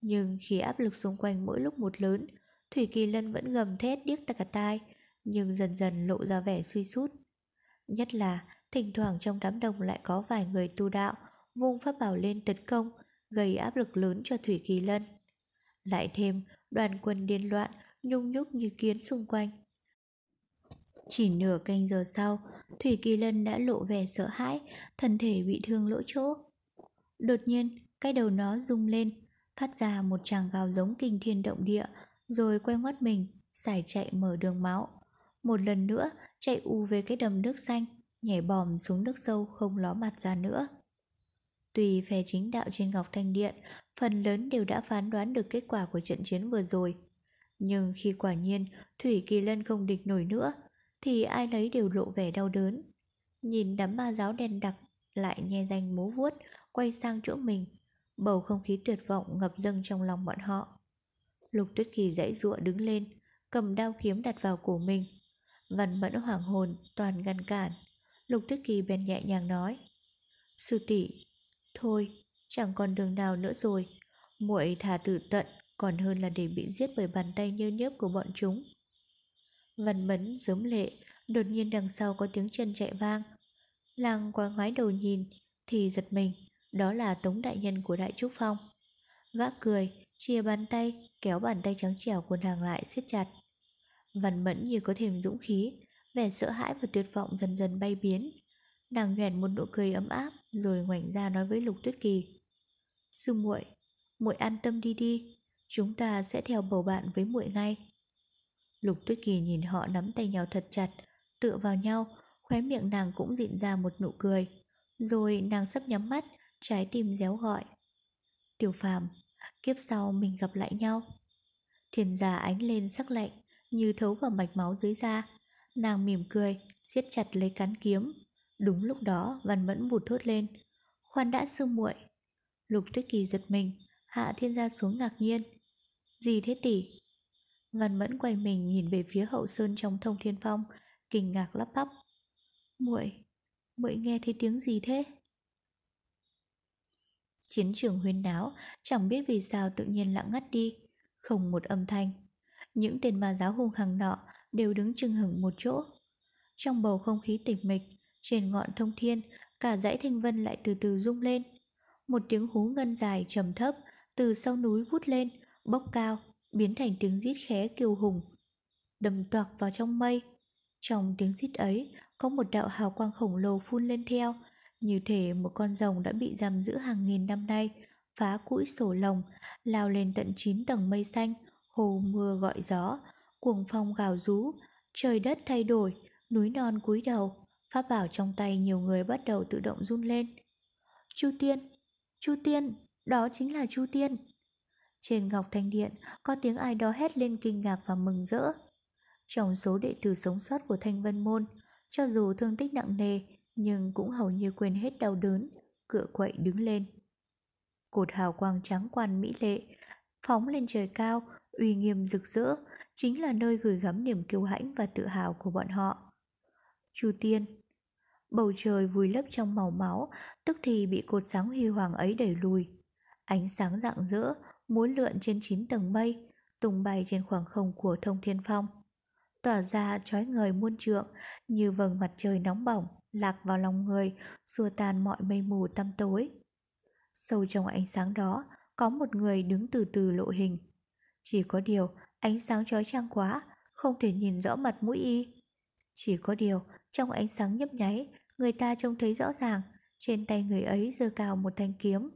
Nhưng khi áp lực xung quanh mỗi lúc một lớn, Thủy Kỳ Lân vẫn gầm thét điếc cả tai, nhưng dần dần lộ ra vẻ suy sút. Nhất là thỉnh thoảng trong đám đông lại có vài người tu đạo vung pháp bảo lên tấn công, gây áp lực lớn cho Thủy Kỳ Lân. Lại thêm đoàn quân điên loạn, nhung nhúc như kiến xung quanh. Chỉ nửa canh giờ sau, Thủy Kỳ Lân đã lộ vẻ sợ hãi, thân thể bị thương lỗ chỗ. Đột nhiên, cái đầu nó rung lên, phát ra một tràng gào giống kinh thiên động địa, rồi quay ngoắt mình, xài chạy mở đường máu. Một lần nữa, chạy u về cái đầm nước xanh, nhảy bòm xuống nước sâu không ló mặt ra nữa. Tùy phe chính đạo trên Ngọc Thanh Điện, phần lớn đều đã phán đoán được kết quả của trận chiến vừa rồi. Nhưng khi quả nhiên Thủy Kỳ Lân không địch nổi nữa, thì ai nấy đều lộ vẻ đau đớn. Nhìn đám ma giáo đen đặc lại nhe danh mố vuốt, quay sang chỗ mình. Bầu không khí tuyệt vọng ngập dâng trong lòng bọn họ. Lục Tuyết Kỳ dãy dụa đứng lên, cầm đao kiếm đặt vào cổ mình. Văn mẫn hoảng hồn, toàn ngăn cản. Lục Tuyết Kỳ bèn nhẹ nhàng nói. Sư tỷ thôi, chẳng còn đường nào nữa rồi. muội thả tự tận còn hơn là để bị giết bởi bàn tay nhơ nhớp của bọn chúng. Văn mẫn giớm lệ, đột nhiên đằng sau có tiếng chân chạy vang. Làng quá ngoái đầu nhìn, thì giật mình, đó là Tống Đại Nhân của Đại Trúc Phong. Gã cười, chia bàn tay, kéo bàn tay trắng trẻo của nàng lại siết chặt. Văn mẫn như có thêm dũng khí, vẻ sợ hãi và tuyệt vọng dần dần bay biến. Nàng nhoẻn một nụ cười ấm áp, rồi ngoảnh ra nói với Lục Tuyết Kỳ. Sư muội, muội an tâm đi đi, chúng ta sẽ theo bầu bạn với muội ngay. Lục Tuyết Kỳ nhìn họ nắm tay nhau thật chặt, tựa vào nhau, khóe miệng nàng cũng dịn ra một nụ cười. Rồi nàng sắp nhắm mắt, trái tim réo gọi. Tiểu phàm, kiếp sau mình gặp lại nhau. Thiền già ánh lên sắc lạnh, như thấu vào mạch máu dưới da. Nàng mỉm cười, siết chặt lấy cán kiếm. Đúng lúc đó, văn mẫn vụt thốt lên. Khoan đã sư muội. Lục Tuyết Kỳ giật mình, hạ thiên gia xuống ngạc nhiên. Gì thế tỷ? Ngân Mẫn quay mình nhìn về phía hậu sơn trong thông thiên phong, kinh ngạc lắp bắp. muội muội nghe thấy tiếng gì thế? Chiến trường huyên náo, chẳng biết vì sao tự nhiên lặng ngắt đi. không một âm thanh. Những tên ma giáo hung hăng nọ đều đứng chừng hửng một chỗ. Trong bầu không khí tịch mịch, trên ngọn thông thiên, cả dãy thanh vân lại từ từ rung lên. Một tiếng hú ngân dài trầm thấp từ sau núi vút lên, bốc cao, biến thành tiếng rít khẽ kiêu hùng, đầm toạc vào trong mây. Trong tiếng rít ấy, có một đạo hào quang khổng lồ phun lên theo, như thể một con rồng đã bị giam giữ hàng nghìn năm nay, phá cũi sổ lồng, lao lên tận chín tầng mây xanh, hồ mưa gọi gió, cuồng phong gào rú, trời đất thay đổi, núi non cúi đầu, pháp bảo trong tay nhiều người bắt đầu tự động run lên. Chu Tiên, Chu Tiên, đó chính là Chu Tiên. Trên Ngọc Thanh Điện có tiếng ai đó hét lên kinh ngạc và mừng rỡ. Trong số đệ tử sống sót của Thanh Vân Môn, cho dù thương tích nặng nề nhưng cũng hầu như quên hết đau đớn, cựa quậy đứng lên. Cột hào quang trắng quan mỹ lệ, phóng lên trời cao, uy nghiêm rực rỡ, chính là nơi gửi gắm niềm kiêu hãnh và tự hào của bọn họ. Chu Tiên Bầu trời vùi lấp trong màu máu, tức thì bị cột sáng huy hoàng ấy đẩy lùi. Ánh sáng rạng rỡ, múa lượn trên chín tầng mây, tung bay trên khoảng không của thông thiên phong. Tỏa ra trói người muôn trượng, như vầng mặt trời nóng bỏng, lạc vào lòng người, xua tan mọi mây mù tăm tối. Sâu trong ánh sáng đó, có một người đứng từ từ lộ hình. Chỉ có điều, ánh sáng chói chang quá, không thể nhìn rõ mặt mũi y. Chỉ có điều, trong ánh sáng nhấp nháy, người ta trông thấy rõ ràng, trên tay người ấy giơ cao một thanh kiếm.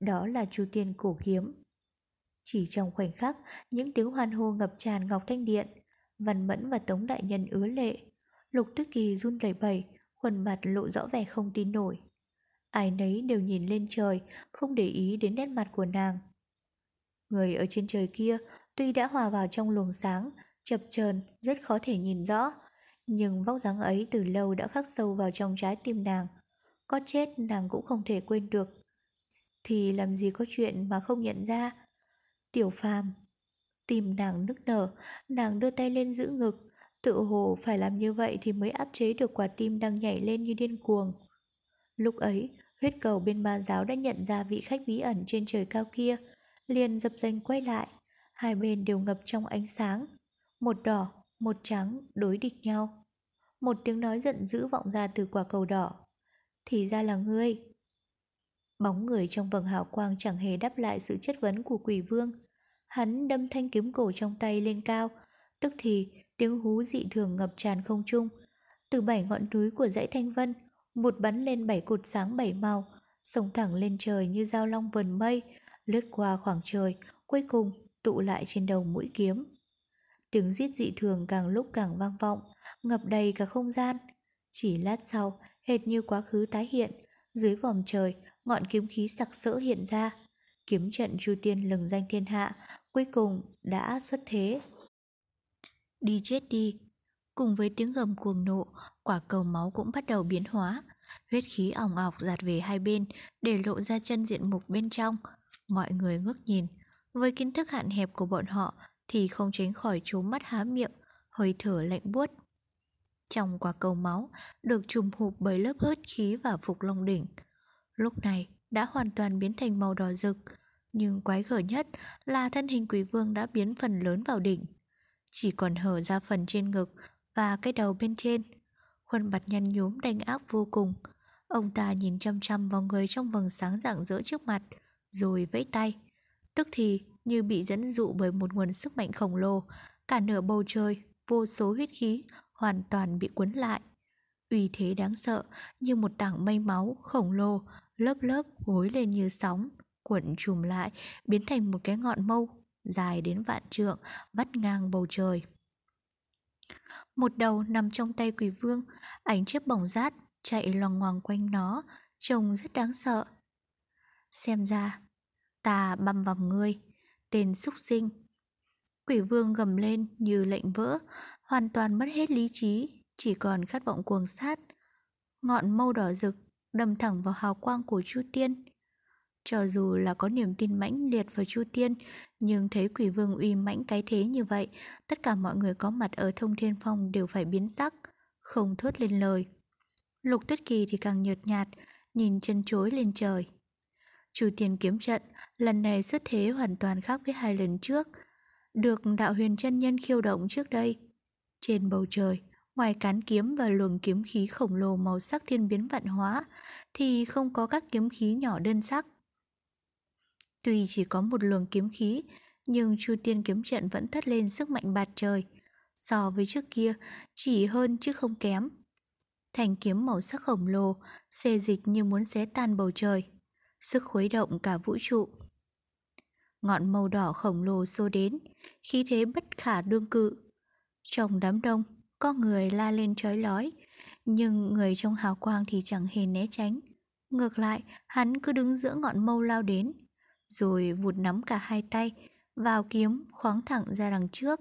Đó là Chu Tiên cổ kiếm. Chỉ trong khoảnh khắc, những tiếng hoan hô ngập tràn Ngọc Thanh Điện, Văn Mẫn và Tống Đại Nhân ứa lệ. Lục Tuyết Kỳ run lẩy bẩy, khuôn mặt lộ rõ vẻ không tin nổi. Ai nấy đều nhìn lên trời, không để ý đến nét mặt của nàng. Người ở trên trời kia tuy đã hòa vào trong luồng sáng, chập chờn rất khó thể nhìn rõ, nhưng vóc dáng ấy từ lâu đã khắc sâu vào trong trái tim nàng. Có chết nàng cũng không thể quên được. Thì làm gì có chuyện mà không nhận ra. Tiểu phàm. tìm nàng nức nở, nàng đưa tay lên giữ ngực. Tự hồ phải làm như vậy thì mới áp chế được quả tim đang nhảy lên như điên cuồng. Lúc ấy, huyết cầu bên ma giáo đã nhận ra vị khách bí ẩn trên trời cao kia, liền dập danh quay lại. Hai bên đều ngập trong ánh sáng. Một đỏ, một trắng đối địch nhau. Một tiếng nói giận dữ vọng ra từ quả cầu đỏ. Thì ra là ngươi. Bóng người trong vầng hào quang chẳng hề đáp lại sự chất vấn của quỷ vương. Hắn đâm thanh kiếm cổ trong tay lên cao, tức thì tiếng hú dị thường ngập tràn không trung. Từ bảy ngọn núi của dãy Thanh Vân, một bắn lên bảy cột sáng bảy màu, sông thẳng lên trời như dao long vần mây, lướt qua khoảng trời, cuối cùng tụ lại trên đầu mũi kiếm. Tiếng giết dị thường càng lúc càng vang vọng, ngập đầy cả không gian. Chỉ lát sau, hệt như quá khứ tái hiện, dưới vòng trời, ngọn kiếm khí sặc sỡ hiện ra. Kiếm trận Chu Tiên lừng danh thiên hạ, cuối cùng đã xuất thế. Đi chết đi! Cùng với tiếng gầm cuồng nộ, quả cầu máu cũng bắt đầu biến hóa. Huyết khí ỏng ọc giạt về hai bên, để lộ ra chân diện mục bên trong. Mọi người ngước nhìn. Với kiến thức hạn hẹp của bọn họ, thì không tránh khỏi trố mắt há miệng, hơi thở lạnh buốt. Trong quả cầu máu được trùm hụp bởi lớp hớt khí và phục long đỉnh. Lúc này đã hoàn toàn biến thành màu đỏ rực, nhưng quái gở nhất là thân hình quỷ vương đã biến phần lớn vào đỉnh. Chỉ còn hở ra phần trên ngực và cái đầu bên trên. Khuôn mặt nhăn nhúm đanh ác vô cùng. Ông ta nhìn chăm chăm vào người trong vầng sáng rạng rỡ trước mặt, rồi vẫy tay. Tức thì như bị dẫn dụ bởi một nguồn sức mạnh khổng lồ, cả nửa bầu trời, vô số huyết khí hoàn toàn bị cuốn lại. Uy thế đáng sợ như một tảng mây máu khổng lồ, lớp lớp gối lên như sóng, cuộn trùm lại, biến thành một cái ngọn mâu, dài đến vạn trượng, vắt ngang bầu trời. Một đầu nằm trong tay quỷ vương, ánh chiếc bỏng rát chạy loằng ngoằng quanh nó, trông rất đáng sợ. Xem ra, ta băm vằm ngươi, tên súc sinh. Quỷ vương gầm lên như lệnh vỡ, hoàn toàn mất hết lý trí, chỉ còn khát vọng cuồng sát. Ngọn mâu đỏ rực đâm thẳng vào hào quang của Chu Tiên. Cho dù là có niềm tin mãnh liệt vào Chu Tiên, nhưng thấy quỷ vương uy mãnh cái thế như vậy, tất cả mọi người có mặt ở thông thiên phong đều phải biến sắc, không thốt lên lời. Lục Tuyết Kỳ thì càng nhợt nhạt, nhìn chân chối lên trời. Chu Tiên kiếm trận lần này xuất thế hoàn toàn khác với hai lần trước. được đạo huyền chân nhân khiêu động trước đây. Trên bầu trời, ngoài cán kiếm và luồng kiếm khí khổng lồ màu sắc thiên biến vạn hóa, thì không có các kiếm khí nhỏ đơn sắc. Tuy chỉ có một luồng kiếm khí, nhưng Chu Tiên kiếm trận vẫn thất lên sức mạnh bạt trời. So với trước kia, chỉ hơn chứ không kém. Thành kiếm màu sắc khổng lồ, xê dịch như muốn xé tan bầu trời. Sức khuấy động cả vũ trụ. Ngọn màu đỏ khổng lồ xô đến, khí thế bất khả đương cự. Trong đám đông, có người la lên trói lói, nhưng người trong hào quang thì chẳng hề né tránh. Ngược lại, hắn cứ đứng giữa ngọn mâu lao đến, rồi vụt nắm cả hai tay, vào kiếm khoáng thẳng ra đằng trước.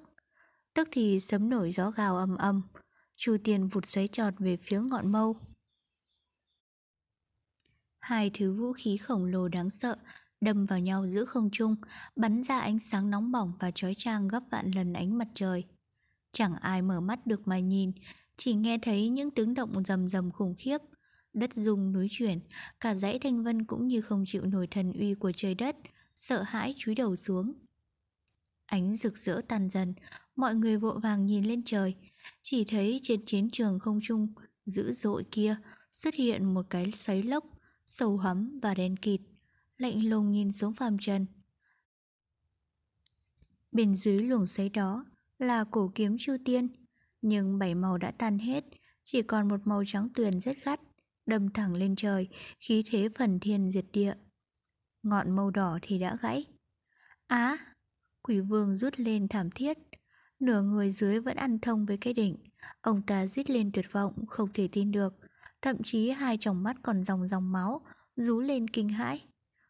Tức thì sấm nổi gió gào ầm ầm, Chu Tiền vụt xoáy tròn về phía ngọn mâu. Hai thứ vũ khí khổng lồ đáng sợ đâm vào nhau giữa không trung, bắn ra ánh sáng nóng bỏng và chói chang gấp vạn lần ánh mặt trời. Chẳng ai mở mắt được mà nhìn, chỉ nghe thấy những tiếng động rầm rầm khủng khiếp. Đất rung núi chuyển, cả dãy thanh vân cũng như không chịu nổi thần uy của trời đất, sợ hãi chúi đầu xuống. Ánh rực rỡ tàn dần, mọi người vội vàng nhìn lên trời, chỉ thấy trên chiến trường không trung dữ dội kia xuất hiện một cái xoáy lốc, sâu hắm và đen kịt, lạnh lùng nhìn xuống phàm trần. Bên dưới luồng xoáy đó là cổ kiếm chu tiên, nhưng bảy màu đã tan hết, chỉ còn một màu trắng tuyền rất gắt, đâm thẳng lên trời, khí thế phần thiên diệt địa. Ngọn màu đỏ thì đã gãy. Á! quỷ vương rút lên thảm thiết, nửa người dưới vẫn ăn thông với cái đỉnh. Ông ta rít lên tuyệt vọng, không thể tin được. Thậm chí hai tròng mắt còn dòng dòng máu, rú lên kinh hãi.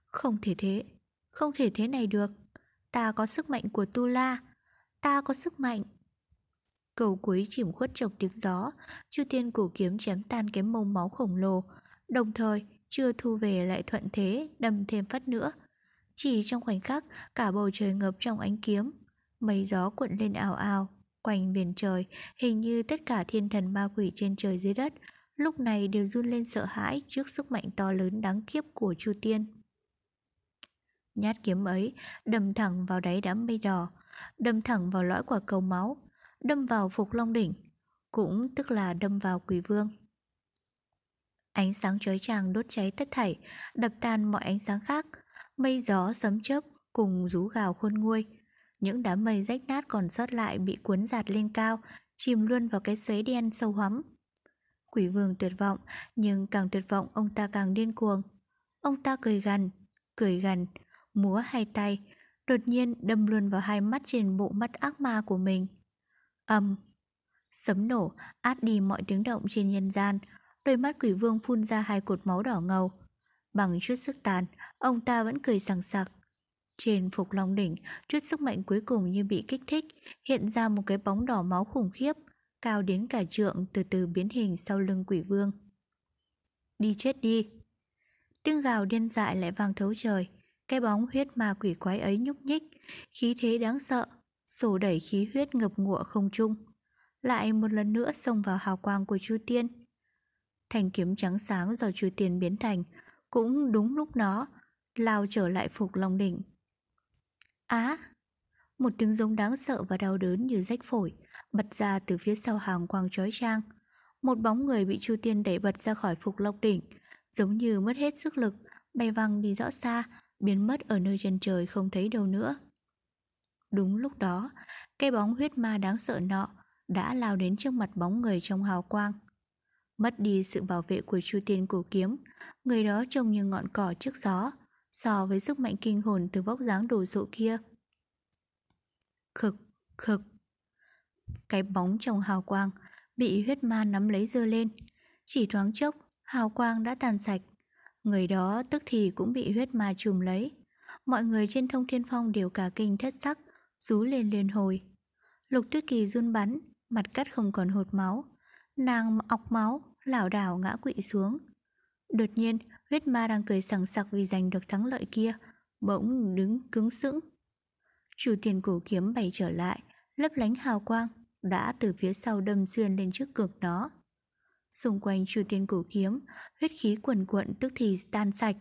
Không thể thế, không thể thế này được. Ta có sức mạnh của Tu La, ta có sức mạnh. Cầu cuối chìm khuất trong tiếng gió, Chu Tiên cổ kiếm chém tan cái mông máu khổng lồ, đồng thời chưa thu về lại thuận thế đâm thêm phát nữa. Chỉ trong khoảnh khắc, cả bầu trời ngập trong ánh kiếm, mây gió cuộn lên ảo ảo, quanh biển trời, hình như tất cả thiên thần ma quỷ trên trời dưới đất lúc này đều run lên sợ hãi trước sức mạnh to lớn đáng kiếp của Chu Tiên. Nhát kiếm ấy đâm thẳng vào đáy đám mây đỏ, đâm thẳng vào lõi quả cầu máu, đâm vào Phục Long Đỉnh, cũng tức là đâm vào Quỷ Vương. Ánh sáng chói chang đốt cháy tất thảy, đập tan mọi ánh sáng khác, mây gió sấm chớp cùng rú gào khôn nguôi. Những đám mây rách nát còn sót lại bị cuốn giạt lên cao, chìm luôn vào cái xoáy đen sâu hắm. Quỷ vương tuyệt vọng, nhưng càng tuyệt vọng ông ta càng điên cuồng. Ông ta cười gằn, cười gằn, múa hai tay, đột nhiên đâm luôn vào hai mắt trên bộ mắt ác ma của mình. Âm, sấm nổ, át đi mọi tiếng động trên nhân gian, đôi mắt quỷ vương phun ra hai cột máu đỏ ngầu. Bằng chút sức tàn, ông ta vẫn cười sảng sặc. Trên phục long đỉnh, chút sức mạnh cuối cùng như bị kích thích, hiện ra một cái bóng đỏ máu khủng khiếp, cao đến cả trượng từ từ biến hình sau lưng quỷ vương. Đi chết đi! Tiếng gào điên dại lại vang thấu trời, cái bóng huyết ma quỷ quái ấy nhúc nhích, khí thế đáng sợ, sổ đẩy khí huyết ngập ngụa không trung. Lại một lần nữa xông vào hào quang của Chu Tiên. Thành kiếm trắng sáng do Chu Tiên biến thành, cũng đúng lúc nó, lao trở lại phục Long Đỉnh. Á! một tiếng giống đáng sợ và đau đớn như rách phổi, bật ra từ phía sau hàng quang trói trang. Một bóng người bị Chu Tiên đẩy bật ra khỏi phục Long Đỉnh, giống như mất hết sức lực, bay văng đi rõ xa, biến mất ở nơi chân trời không thấy đâu nữa. Đúng lúc đó, cái bóng huyết ma đáng sợ nọ đã lao đến trước mặt bóng người trong hào quang. Mất đi sự bảo vệ của Chu Tiên cổ kiếm, người đó trông như ngọn cỏ trước gió, so với sức mạnh kinh hồn từ vóc dáng đồ sộ kia. Khực, khực. Cái bóng trong hào quang bị huyết ma nắm lấy dơ lên, chỉ thoáng chốc, hào quang đã tàn sạch. Người đó tức thì cũng bị huyết ma trùm lấy. Mọi người trên thông thiên phong đều cả kinh thất sắc, rú lên liên hồi. Lục tuyết kỳ run bắn, mặt cắt không còn hột máu. Nàng ọc máu, lảo đảo ngã quỵ xuống. Đột nhiên, huyết ma đang cười sảng sặc vì giành được thắng lợi kia, bỗng đứng cứng sững. Chủ tiền cổ kiếm bày trở lại, lấp lánh hào quang, đã từ phía sau đâm xuyên lên trước cực nó. Xung quanh chu tiên cổ kiếm, huyết khí quần quận tức thì tan sạch.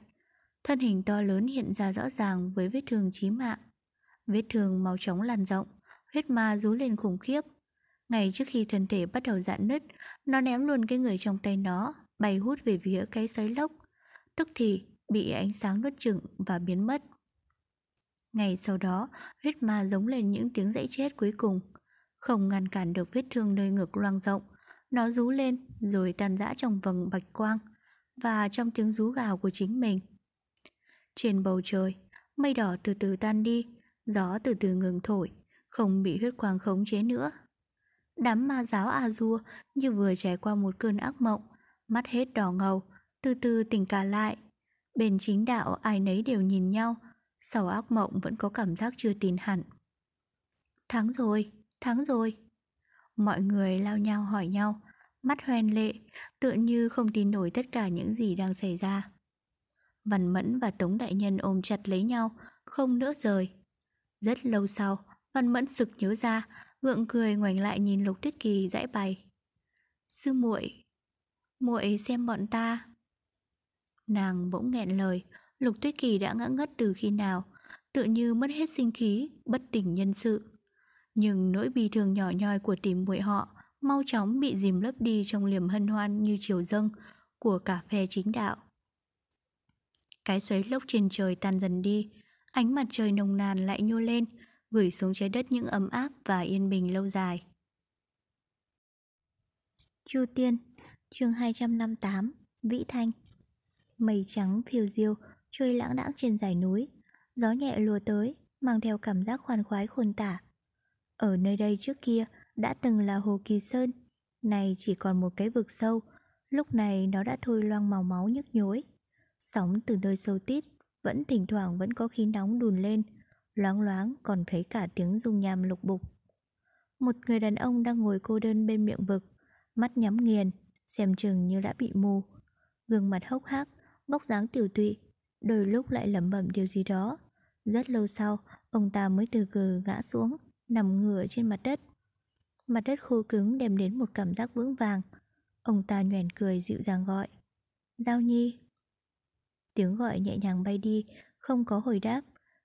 Thân hình to lớn hiện ra rõ ràng với vết thương chí mạng. Vết thương máu chóng lan rộng, huyết ma rú lên khủng khiếp. Ngay trước khi thân thể bắt đầu dạn nứt, nó ném luôn cái người trong tay nó, bay hút về phía cái xoáy lốc. Tức thì bị ánh sáng nuốt chửng và biến mất. Ngày sau đó, huyết ma giống lên những tiếng dãy chết cuối cùng. Không ngăn cản được vết thương nơi ngực loang rộng. Nó rú lên rồi tan rã trong vầng bạch quang và trong tiếng rú gào của chính mình. Trên bầu trời, mây đỏ từ từ tan đi, gió từ từ ngừng thổi, không bị huyết quang khống chế nữa. Đám ma giáo A-dua như vừa trải qua một cơn ác mộng, mắt hết đỏ ngầu, từ từ tỉnh cả lại. Bên chính đạo ai nấy đều nhìn nhau, sau ác mộng vẫn có cảm giác chưa tin hẳn. Thắng rồi, thắng rồi. Mọi người lao nhau hỏi nhau, mắt hoen lệ, tựa như không tin nổi tất cả những gì đang xảy ra. Văn Mẫn và Tống Đại Nhân ôm chặt lấy nhau, không nỡ rời. Rất lâu sau, Văn Mẫn sực nhớ ra, gượng cười ngoảnh lại nhìn Lục Tuyết Kỳ dãy bày. Sư muội, muội xem bọn ta. Nàng bỗng nghẹn lời, Lục Tuyết Kỳ đã ngã ngất từ khi nào, tự như mất hết sinh khí, bất tỉnh nhân sự. Nhưng nỗi bi thương nhỏ nhoi của tìm muội họ mau chóng bị dìm lấp đi trong liềm hân hoan như chiều dâng của cả phe chính đạo. Cái xoáy lốc trên trời tan dần đi, ánh mặt trời nồng nàn lại nhô lên, gửi xuống trái đất những ấm áp và yên bình lâu dài. Chu Tiên, chương 258, Vĩ Thanh Mây trắng phiêu diêu, trôi lãng đãng trên dải núi, gió nhẹ lùa tới, mang theo cảm giác khoan khoái khôn tả. Ở nơi đây trước kia đã từng là Hồ Kỳ Sơn, nay chỉ còn một cái vực sâu, lúc này nó đã thôi loang màu máu nhức nhối. Sóng từ nơi sâu tít, vẫn thỉnh thoảng vẫn có khí nóng đùn lên, loáng loáng còn thấy cả tiếng rung nham lục bục. Một người đàn ông đang ngồi cô đơn bên miệng vực, mắt nhắm nghiền, xem chừng như đã bị mù. Gương mặt hốc hác, bóc dáng tiểu tụy, đôi lúc lại lẩm bẩm điều gì đó. Rất lâu sau, ông ta mới từ từ ngã xuống, nằm ngửa trên mặt đất. Mặt đất khô cứng đem đến một cảm giác vững vàng. Ông ta nhoẻn cười dịu dàng gọi. Giao Nhi. Tiếng gọi nhẹ nhàng bay đi, không có hồi đáp.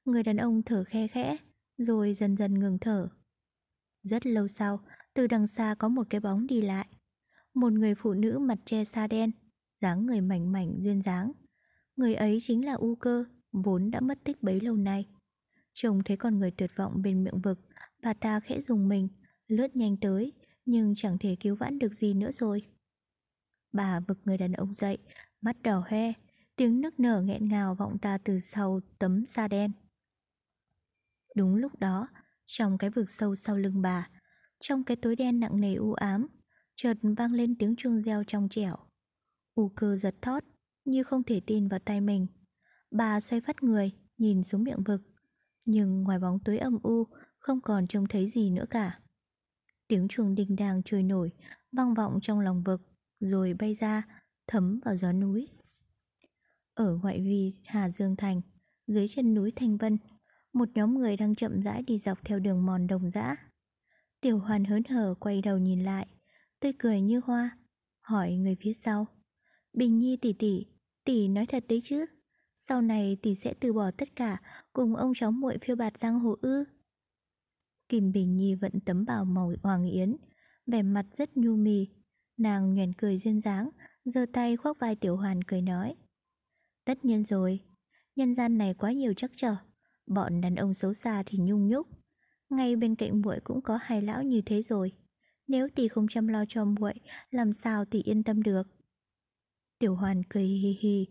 Người đàn ông thở khe khẽ, rồi dần dần ngừng thở. Rất lâu sau, từ đằng xa có một cái bóng đi lại. Một người phụ nữ mặt che sa đen, dáng người mảnh mảnh duyên dáng. Người ấy chính là U Cơ, vốn đã mất tích bấy lâu nay. Trông thấy con người tuyệt vọng bên miệng vực, bà ta khẽ dùng mình, lướt nhanh tới, nhưng chẳng thể cứu vãn được gì nữa rồi. Bà vực người đàn ông dậy, mắt đỏ hoe, tiếng nức nở nghẹn ngào vọng ta từ sau tấm sa đen. Đúng lúc đó, trong cái vực sâu sau lưng bà, trong cái tối đen nặng nề u ám, chợt vang lên tiếng chuông reo trong trẻo. U cơ giật thót, như không thể tin vào tay mình. Bà xoay phát người, nhìn xuống miệng vực, nhưng ngoài bóng tối âm u, không còn trông thấy gì nữa cả. Tiếng chuông đình đàng trôi nổi, vang vọng trong lòng vực, rồi bay ra, thấm vào gió núi. Ở ngoại vi Hà Dương Thành, dưới chân núi Thanh Vân, một nhóm người đang chậm rãi đi dọc theo đường mòn đồng dã. Tiểu hoàn hớn hở quay đầu nhìn lại, tươi cười như hoa, hỏi người phía sau. Bình Nhi tỷ tỷ, tỷ nói thật đấy chứ? Sau này tỷ sẽ từ bỏ tất cả cùng ông cháu muội phiêu bạt giang hồ ư? Kim Bình Nhi vẫn tấm bào màu hoàng yến, vẻ mặt rất nhu mì. Nàng nhoẻn cười duyên dáng, giơ tay khoác vai Tiểu Hoàn cười nói. Tất nhiên rồi, nhân gian này quá nhiều chắc trở, bọn đàn ông xấu xa thì nhung nhúc. Ngay bên cạnh muội cũng có hai lão như thế rồi. Nếu tỷ không chăm lo cho muội, làm sao tỷ yên tâm được? Tiểu Hoàn cười hi hi,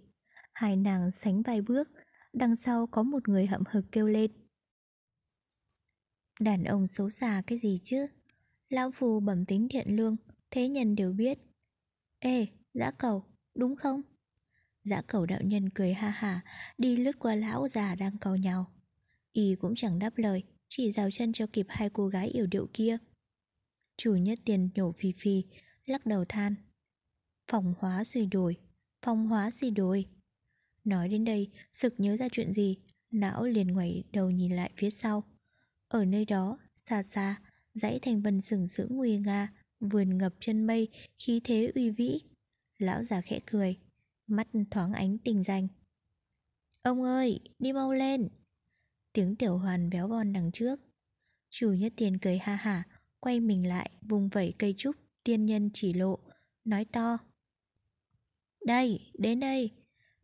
hai nàng sánh vài bước, đằng sau có một người hậm hực kêu lên. Đàn ông xấu xa cái gì chứ? Lão phù bẩm tính thiện lương, thế nhân đều biết. Ê, dã cầu, đúng không? Dã cầu đạo nhân cười ha ha, đi lướt qua lão già đang cầu nhau. Y cũng chẳng đáp lời, chỉ rào chân cho kịp hai cô gái yểu điệu kia. Chủ nhất tiền nhổ phì phì, lắc đầu than. Phòng hóa suy đổi, phòng hóa suy đổi. Nói đến đây, sực nhớ ra chuyện gì, não liền ngoảy đầu nhìn lại phía sau. Ở nơi đó, xa xa, dãy thành vân sừng sững nguy nga, vườn ngập chân mây, khí thế uy vĩ. Lão già khẽ cười, mắt thoáng ánh tình danh. Ông ơi, đi mau lên! Tiếng tiểu hoàn béo von đằng trước Chủ nhất tiền cười ha hả Quay mình lại vùng vẩy cây trúc Tiên nhân chỉ lộ Nói to Đây, đến đây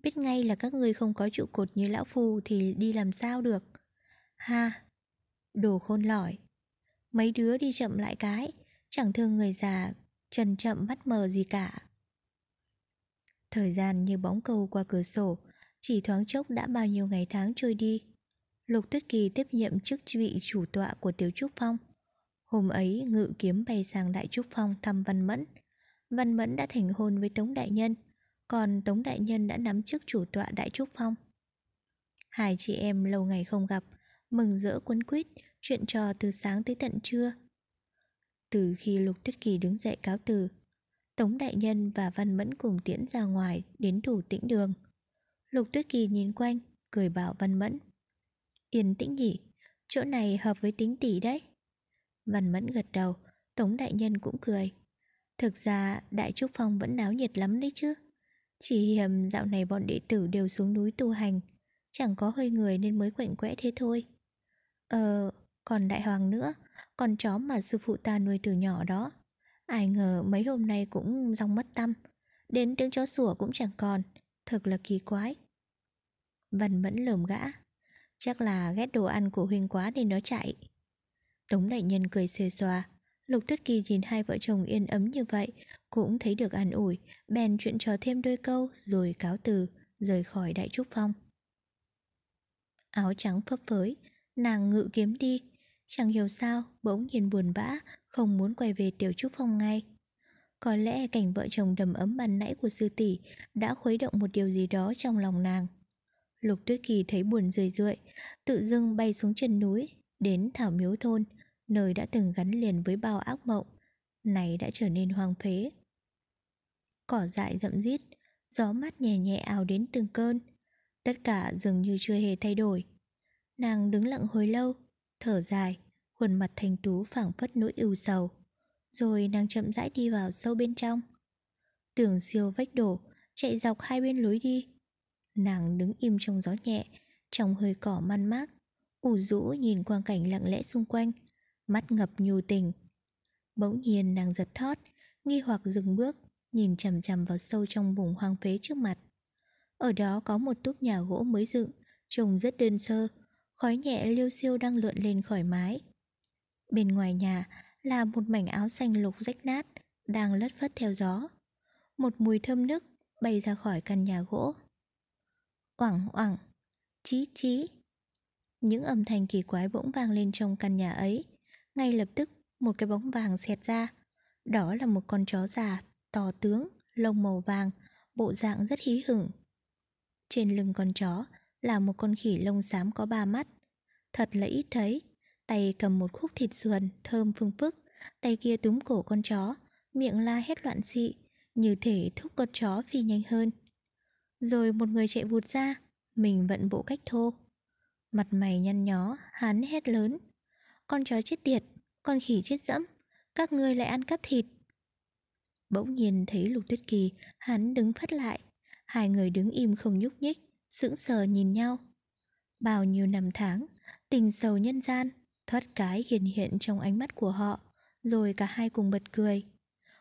Biết ngay là các ngươi không có trụ cột như lão phù Thì đi làm sao được Ha Đồ khôn lỏi. Mấy đứa đi chậm lại cái, Chẳng thương người già, Trần chậm mắt mờ gì cả. Thời gian như bóng câu qua cửa sổ, Chỉ thoáng chốc đã bao nhiêu ngày tháng trôi đi. Lục Tuyết Kỳ tiếp nhiệm chức vị chủ tọa của Tiểu Trúc Phong. Hôm ấy, ngự kiếm bay sang Đại Trúc Phong thăm Văn Mẫn. Văn Mẫn đã thành hôn với Tống Đại Nhân, Còn Tống Đại Nhân đã nắm chức chủ tọa Đại Trúc Phong. Hai chị em lâu ngày không gặp, Mừng rỡ quấn quýt Chuyện trò từ sáng tới tận trưa. Từ khi Lục Tuyết Kỳ đứng dậy cáo từ Tống Đại Nhân và Văn Mẫn cùng tiễn ra ngoài Đến thủ tĩnh đường. Lục Tuyết Kỳ nhìn quanh Cười bảo Văn Mẫn Yên tĩnh nhỉ Chỗ này hợp với tính tỷ đấy. Văn Mẫn gật đầu Tống Đại Nhân cũng cười. Thực ra Đại Trúc Phong vẫn náo nhiệt lắm đấy chứ. Chỉ hiểm dạo này bọn đệ tử đều xuống núi tu hành Chẳng có hơi người nên mới quạnh quẽ thế thôi. Ờ, còn Đại Hoàng nữa, Con chó mà sư phụ ta nuôi từ nhỏ đó. Ai ngờ mấy hôm nay cũng rong mất tâm, Đến tiếng chó sủa cũng chẳng còn, Thật là kỳ quái. Vân Mẫn lườm gã, Chắc là ghét đồ ăn của Huynh quá nên nó chạy. Tống đại nhân cười xề xòa, Lục Tuyết Kỳ nhìn hai vợ chồng yên ấm như vậy, Cũng thấy được an ủi, Bèn chuyện trò thêm đôi câu Rồi cáo từ, Rời khỏi đại trúc phong. Áo trắng phấp phới, Nàng ngự kiếm đi Chẳng hiểu sao bỗng nhiên buồn bã Không muốn quay về tiểu trúc phong ngay Có lẽ cảnh vợ chồng đầm ấm ban nãy của sư tỷ Đã khuấy động một điều gì đó trong lòng nàng Lục Tuyết Kỳ thấy buồn rười rượi, tự dưng bay xuống chân núi, đến Thảo Miếu Thôn, nơi đã từng gắn liền với bao ác mộng, này đã trở nên hoang phế. Cỏ dại rậm rít, gió mát nhẹ nhẹ ào đến từng cơn, tất cả dường như chưa hề thay đổi. Nàng đứng lặng hồi lâu, thở dài, khuôn mặt thanh tú phảng phất nỗi ưu sầu. Rồi nàng chậm rãi đi vào sâu bên trong. Tường siêu vách đổ, chạy dọc hai bên lối đi, Nàng đứng im trong gió nhẹ Trong hơi cỏ man mác ủ rũ nhìn quang cảnh lặng lẽ xung quanh Mắt ngập nhu tình Bỗng nhiên nàng giật thót Nghi hoặc dừng bước Nhìn chằm chằm vào sâu trong vùng hoang phế trước mặt Ở đó có một túp nhà gỗ mới dựng Trông rất đơn sơ Khói nhẹ liêu siêu đang lượn lên khỏi mái Bên ngoài nhà là một mảnh áo xanh lục rách nát Đang lất phất theo gió Một mùi thơm nức bay ra khỏi căn nhà gỗ oảng oảng, chí chí. Những âm thanh kỳ quái bỗng vang lên trong căn nhà ấy. Ngay lập tức, một cái bóng vàng xẹt ra. Đó là một con chó già, to tướng, lông màu vàng, bộ dạng rất hí hửng. Trên lưng con chó là một con khỉ lông xám có ba mắt. Thật là ít thấy, tay cầm một khúc thịt sườn thơm phương phức, tay kia túm cổ con chó, miệng la hét loạn xị, như thể thúc con chó phi nhanh hơn. Rồi một người chạy vụt ra Mình vận bộ cách thô. Mặt mày nhăn nhó Hắn hét lớn. Con chó chết tiệt Con khỉ chết dẫm Các ngươi lại ăn cắp thịt. Bỗng nhiên thấy Lục Tuyết Kỳ Hắn đứng phát lại. Hai người đứng im không nhúc nhích. Sững sờ nhìn nhau. Bao nhiêu năm tháng, Tình sầu nhân gian, Thoát cái hiện hiện trong ánh mắt của họ, Rồi cả hai cùng bật cười.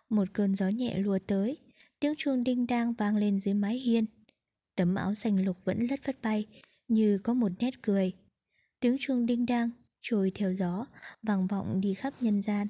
Một cơn gió nhẹ lùa tới, Tiếng chuông đinh đang vang lên dưới mái hiên. Tấm áo xanh lục vẫn lất phất bay, Như có một nét cười. Tiếng chuông đinh đang Trôi theo gió, Vang vọng đi khắp nhân gian.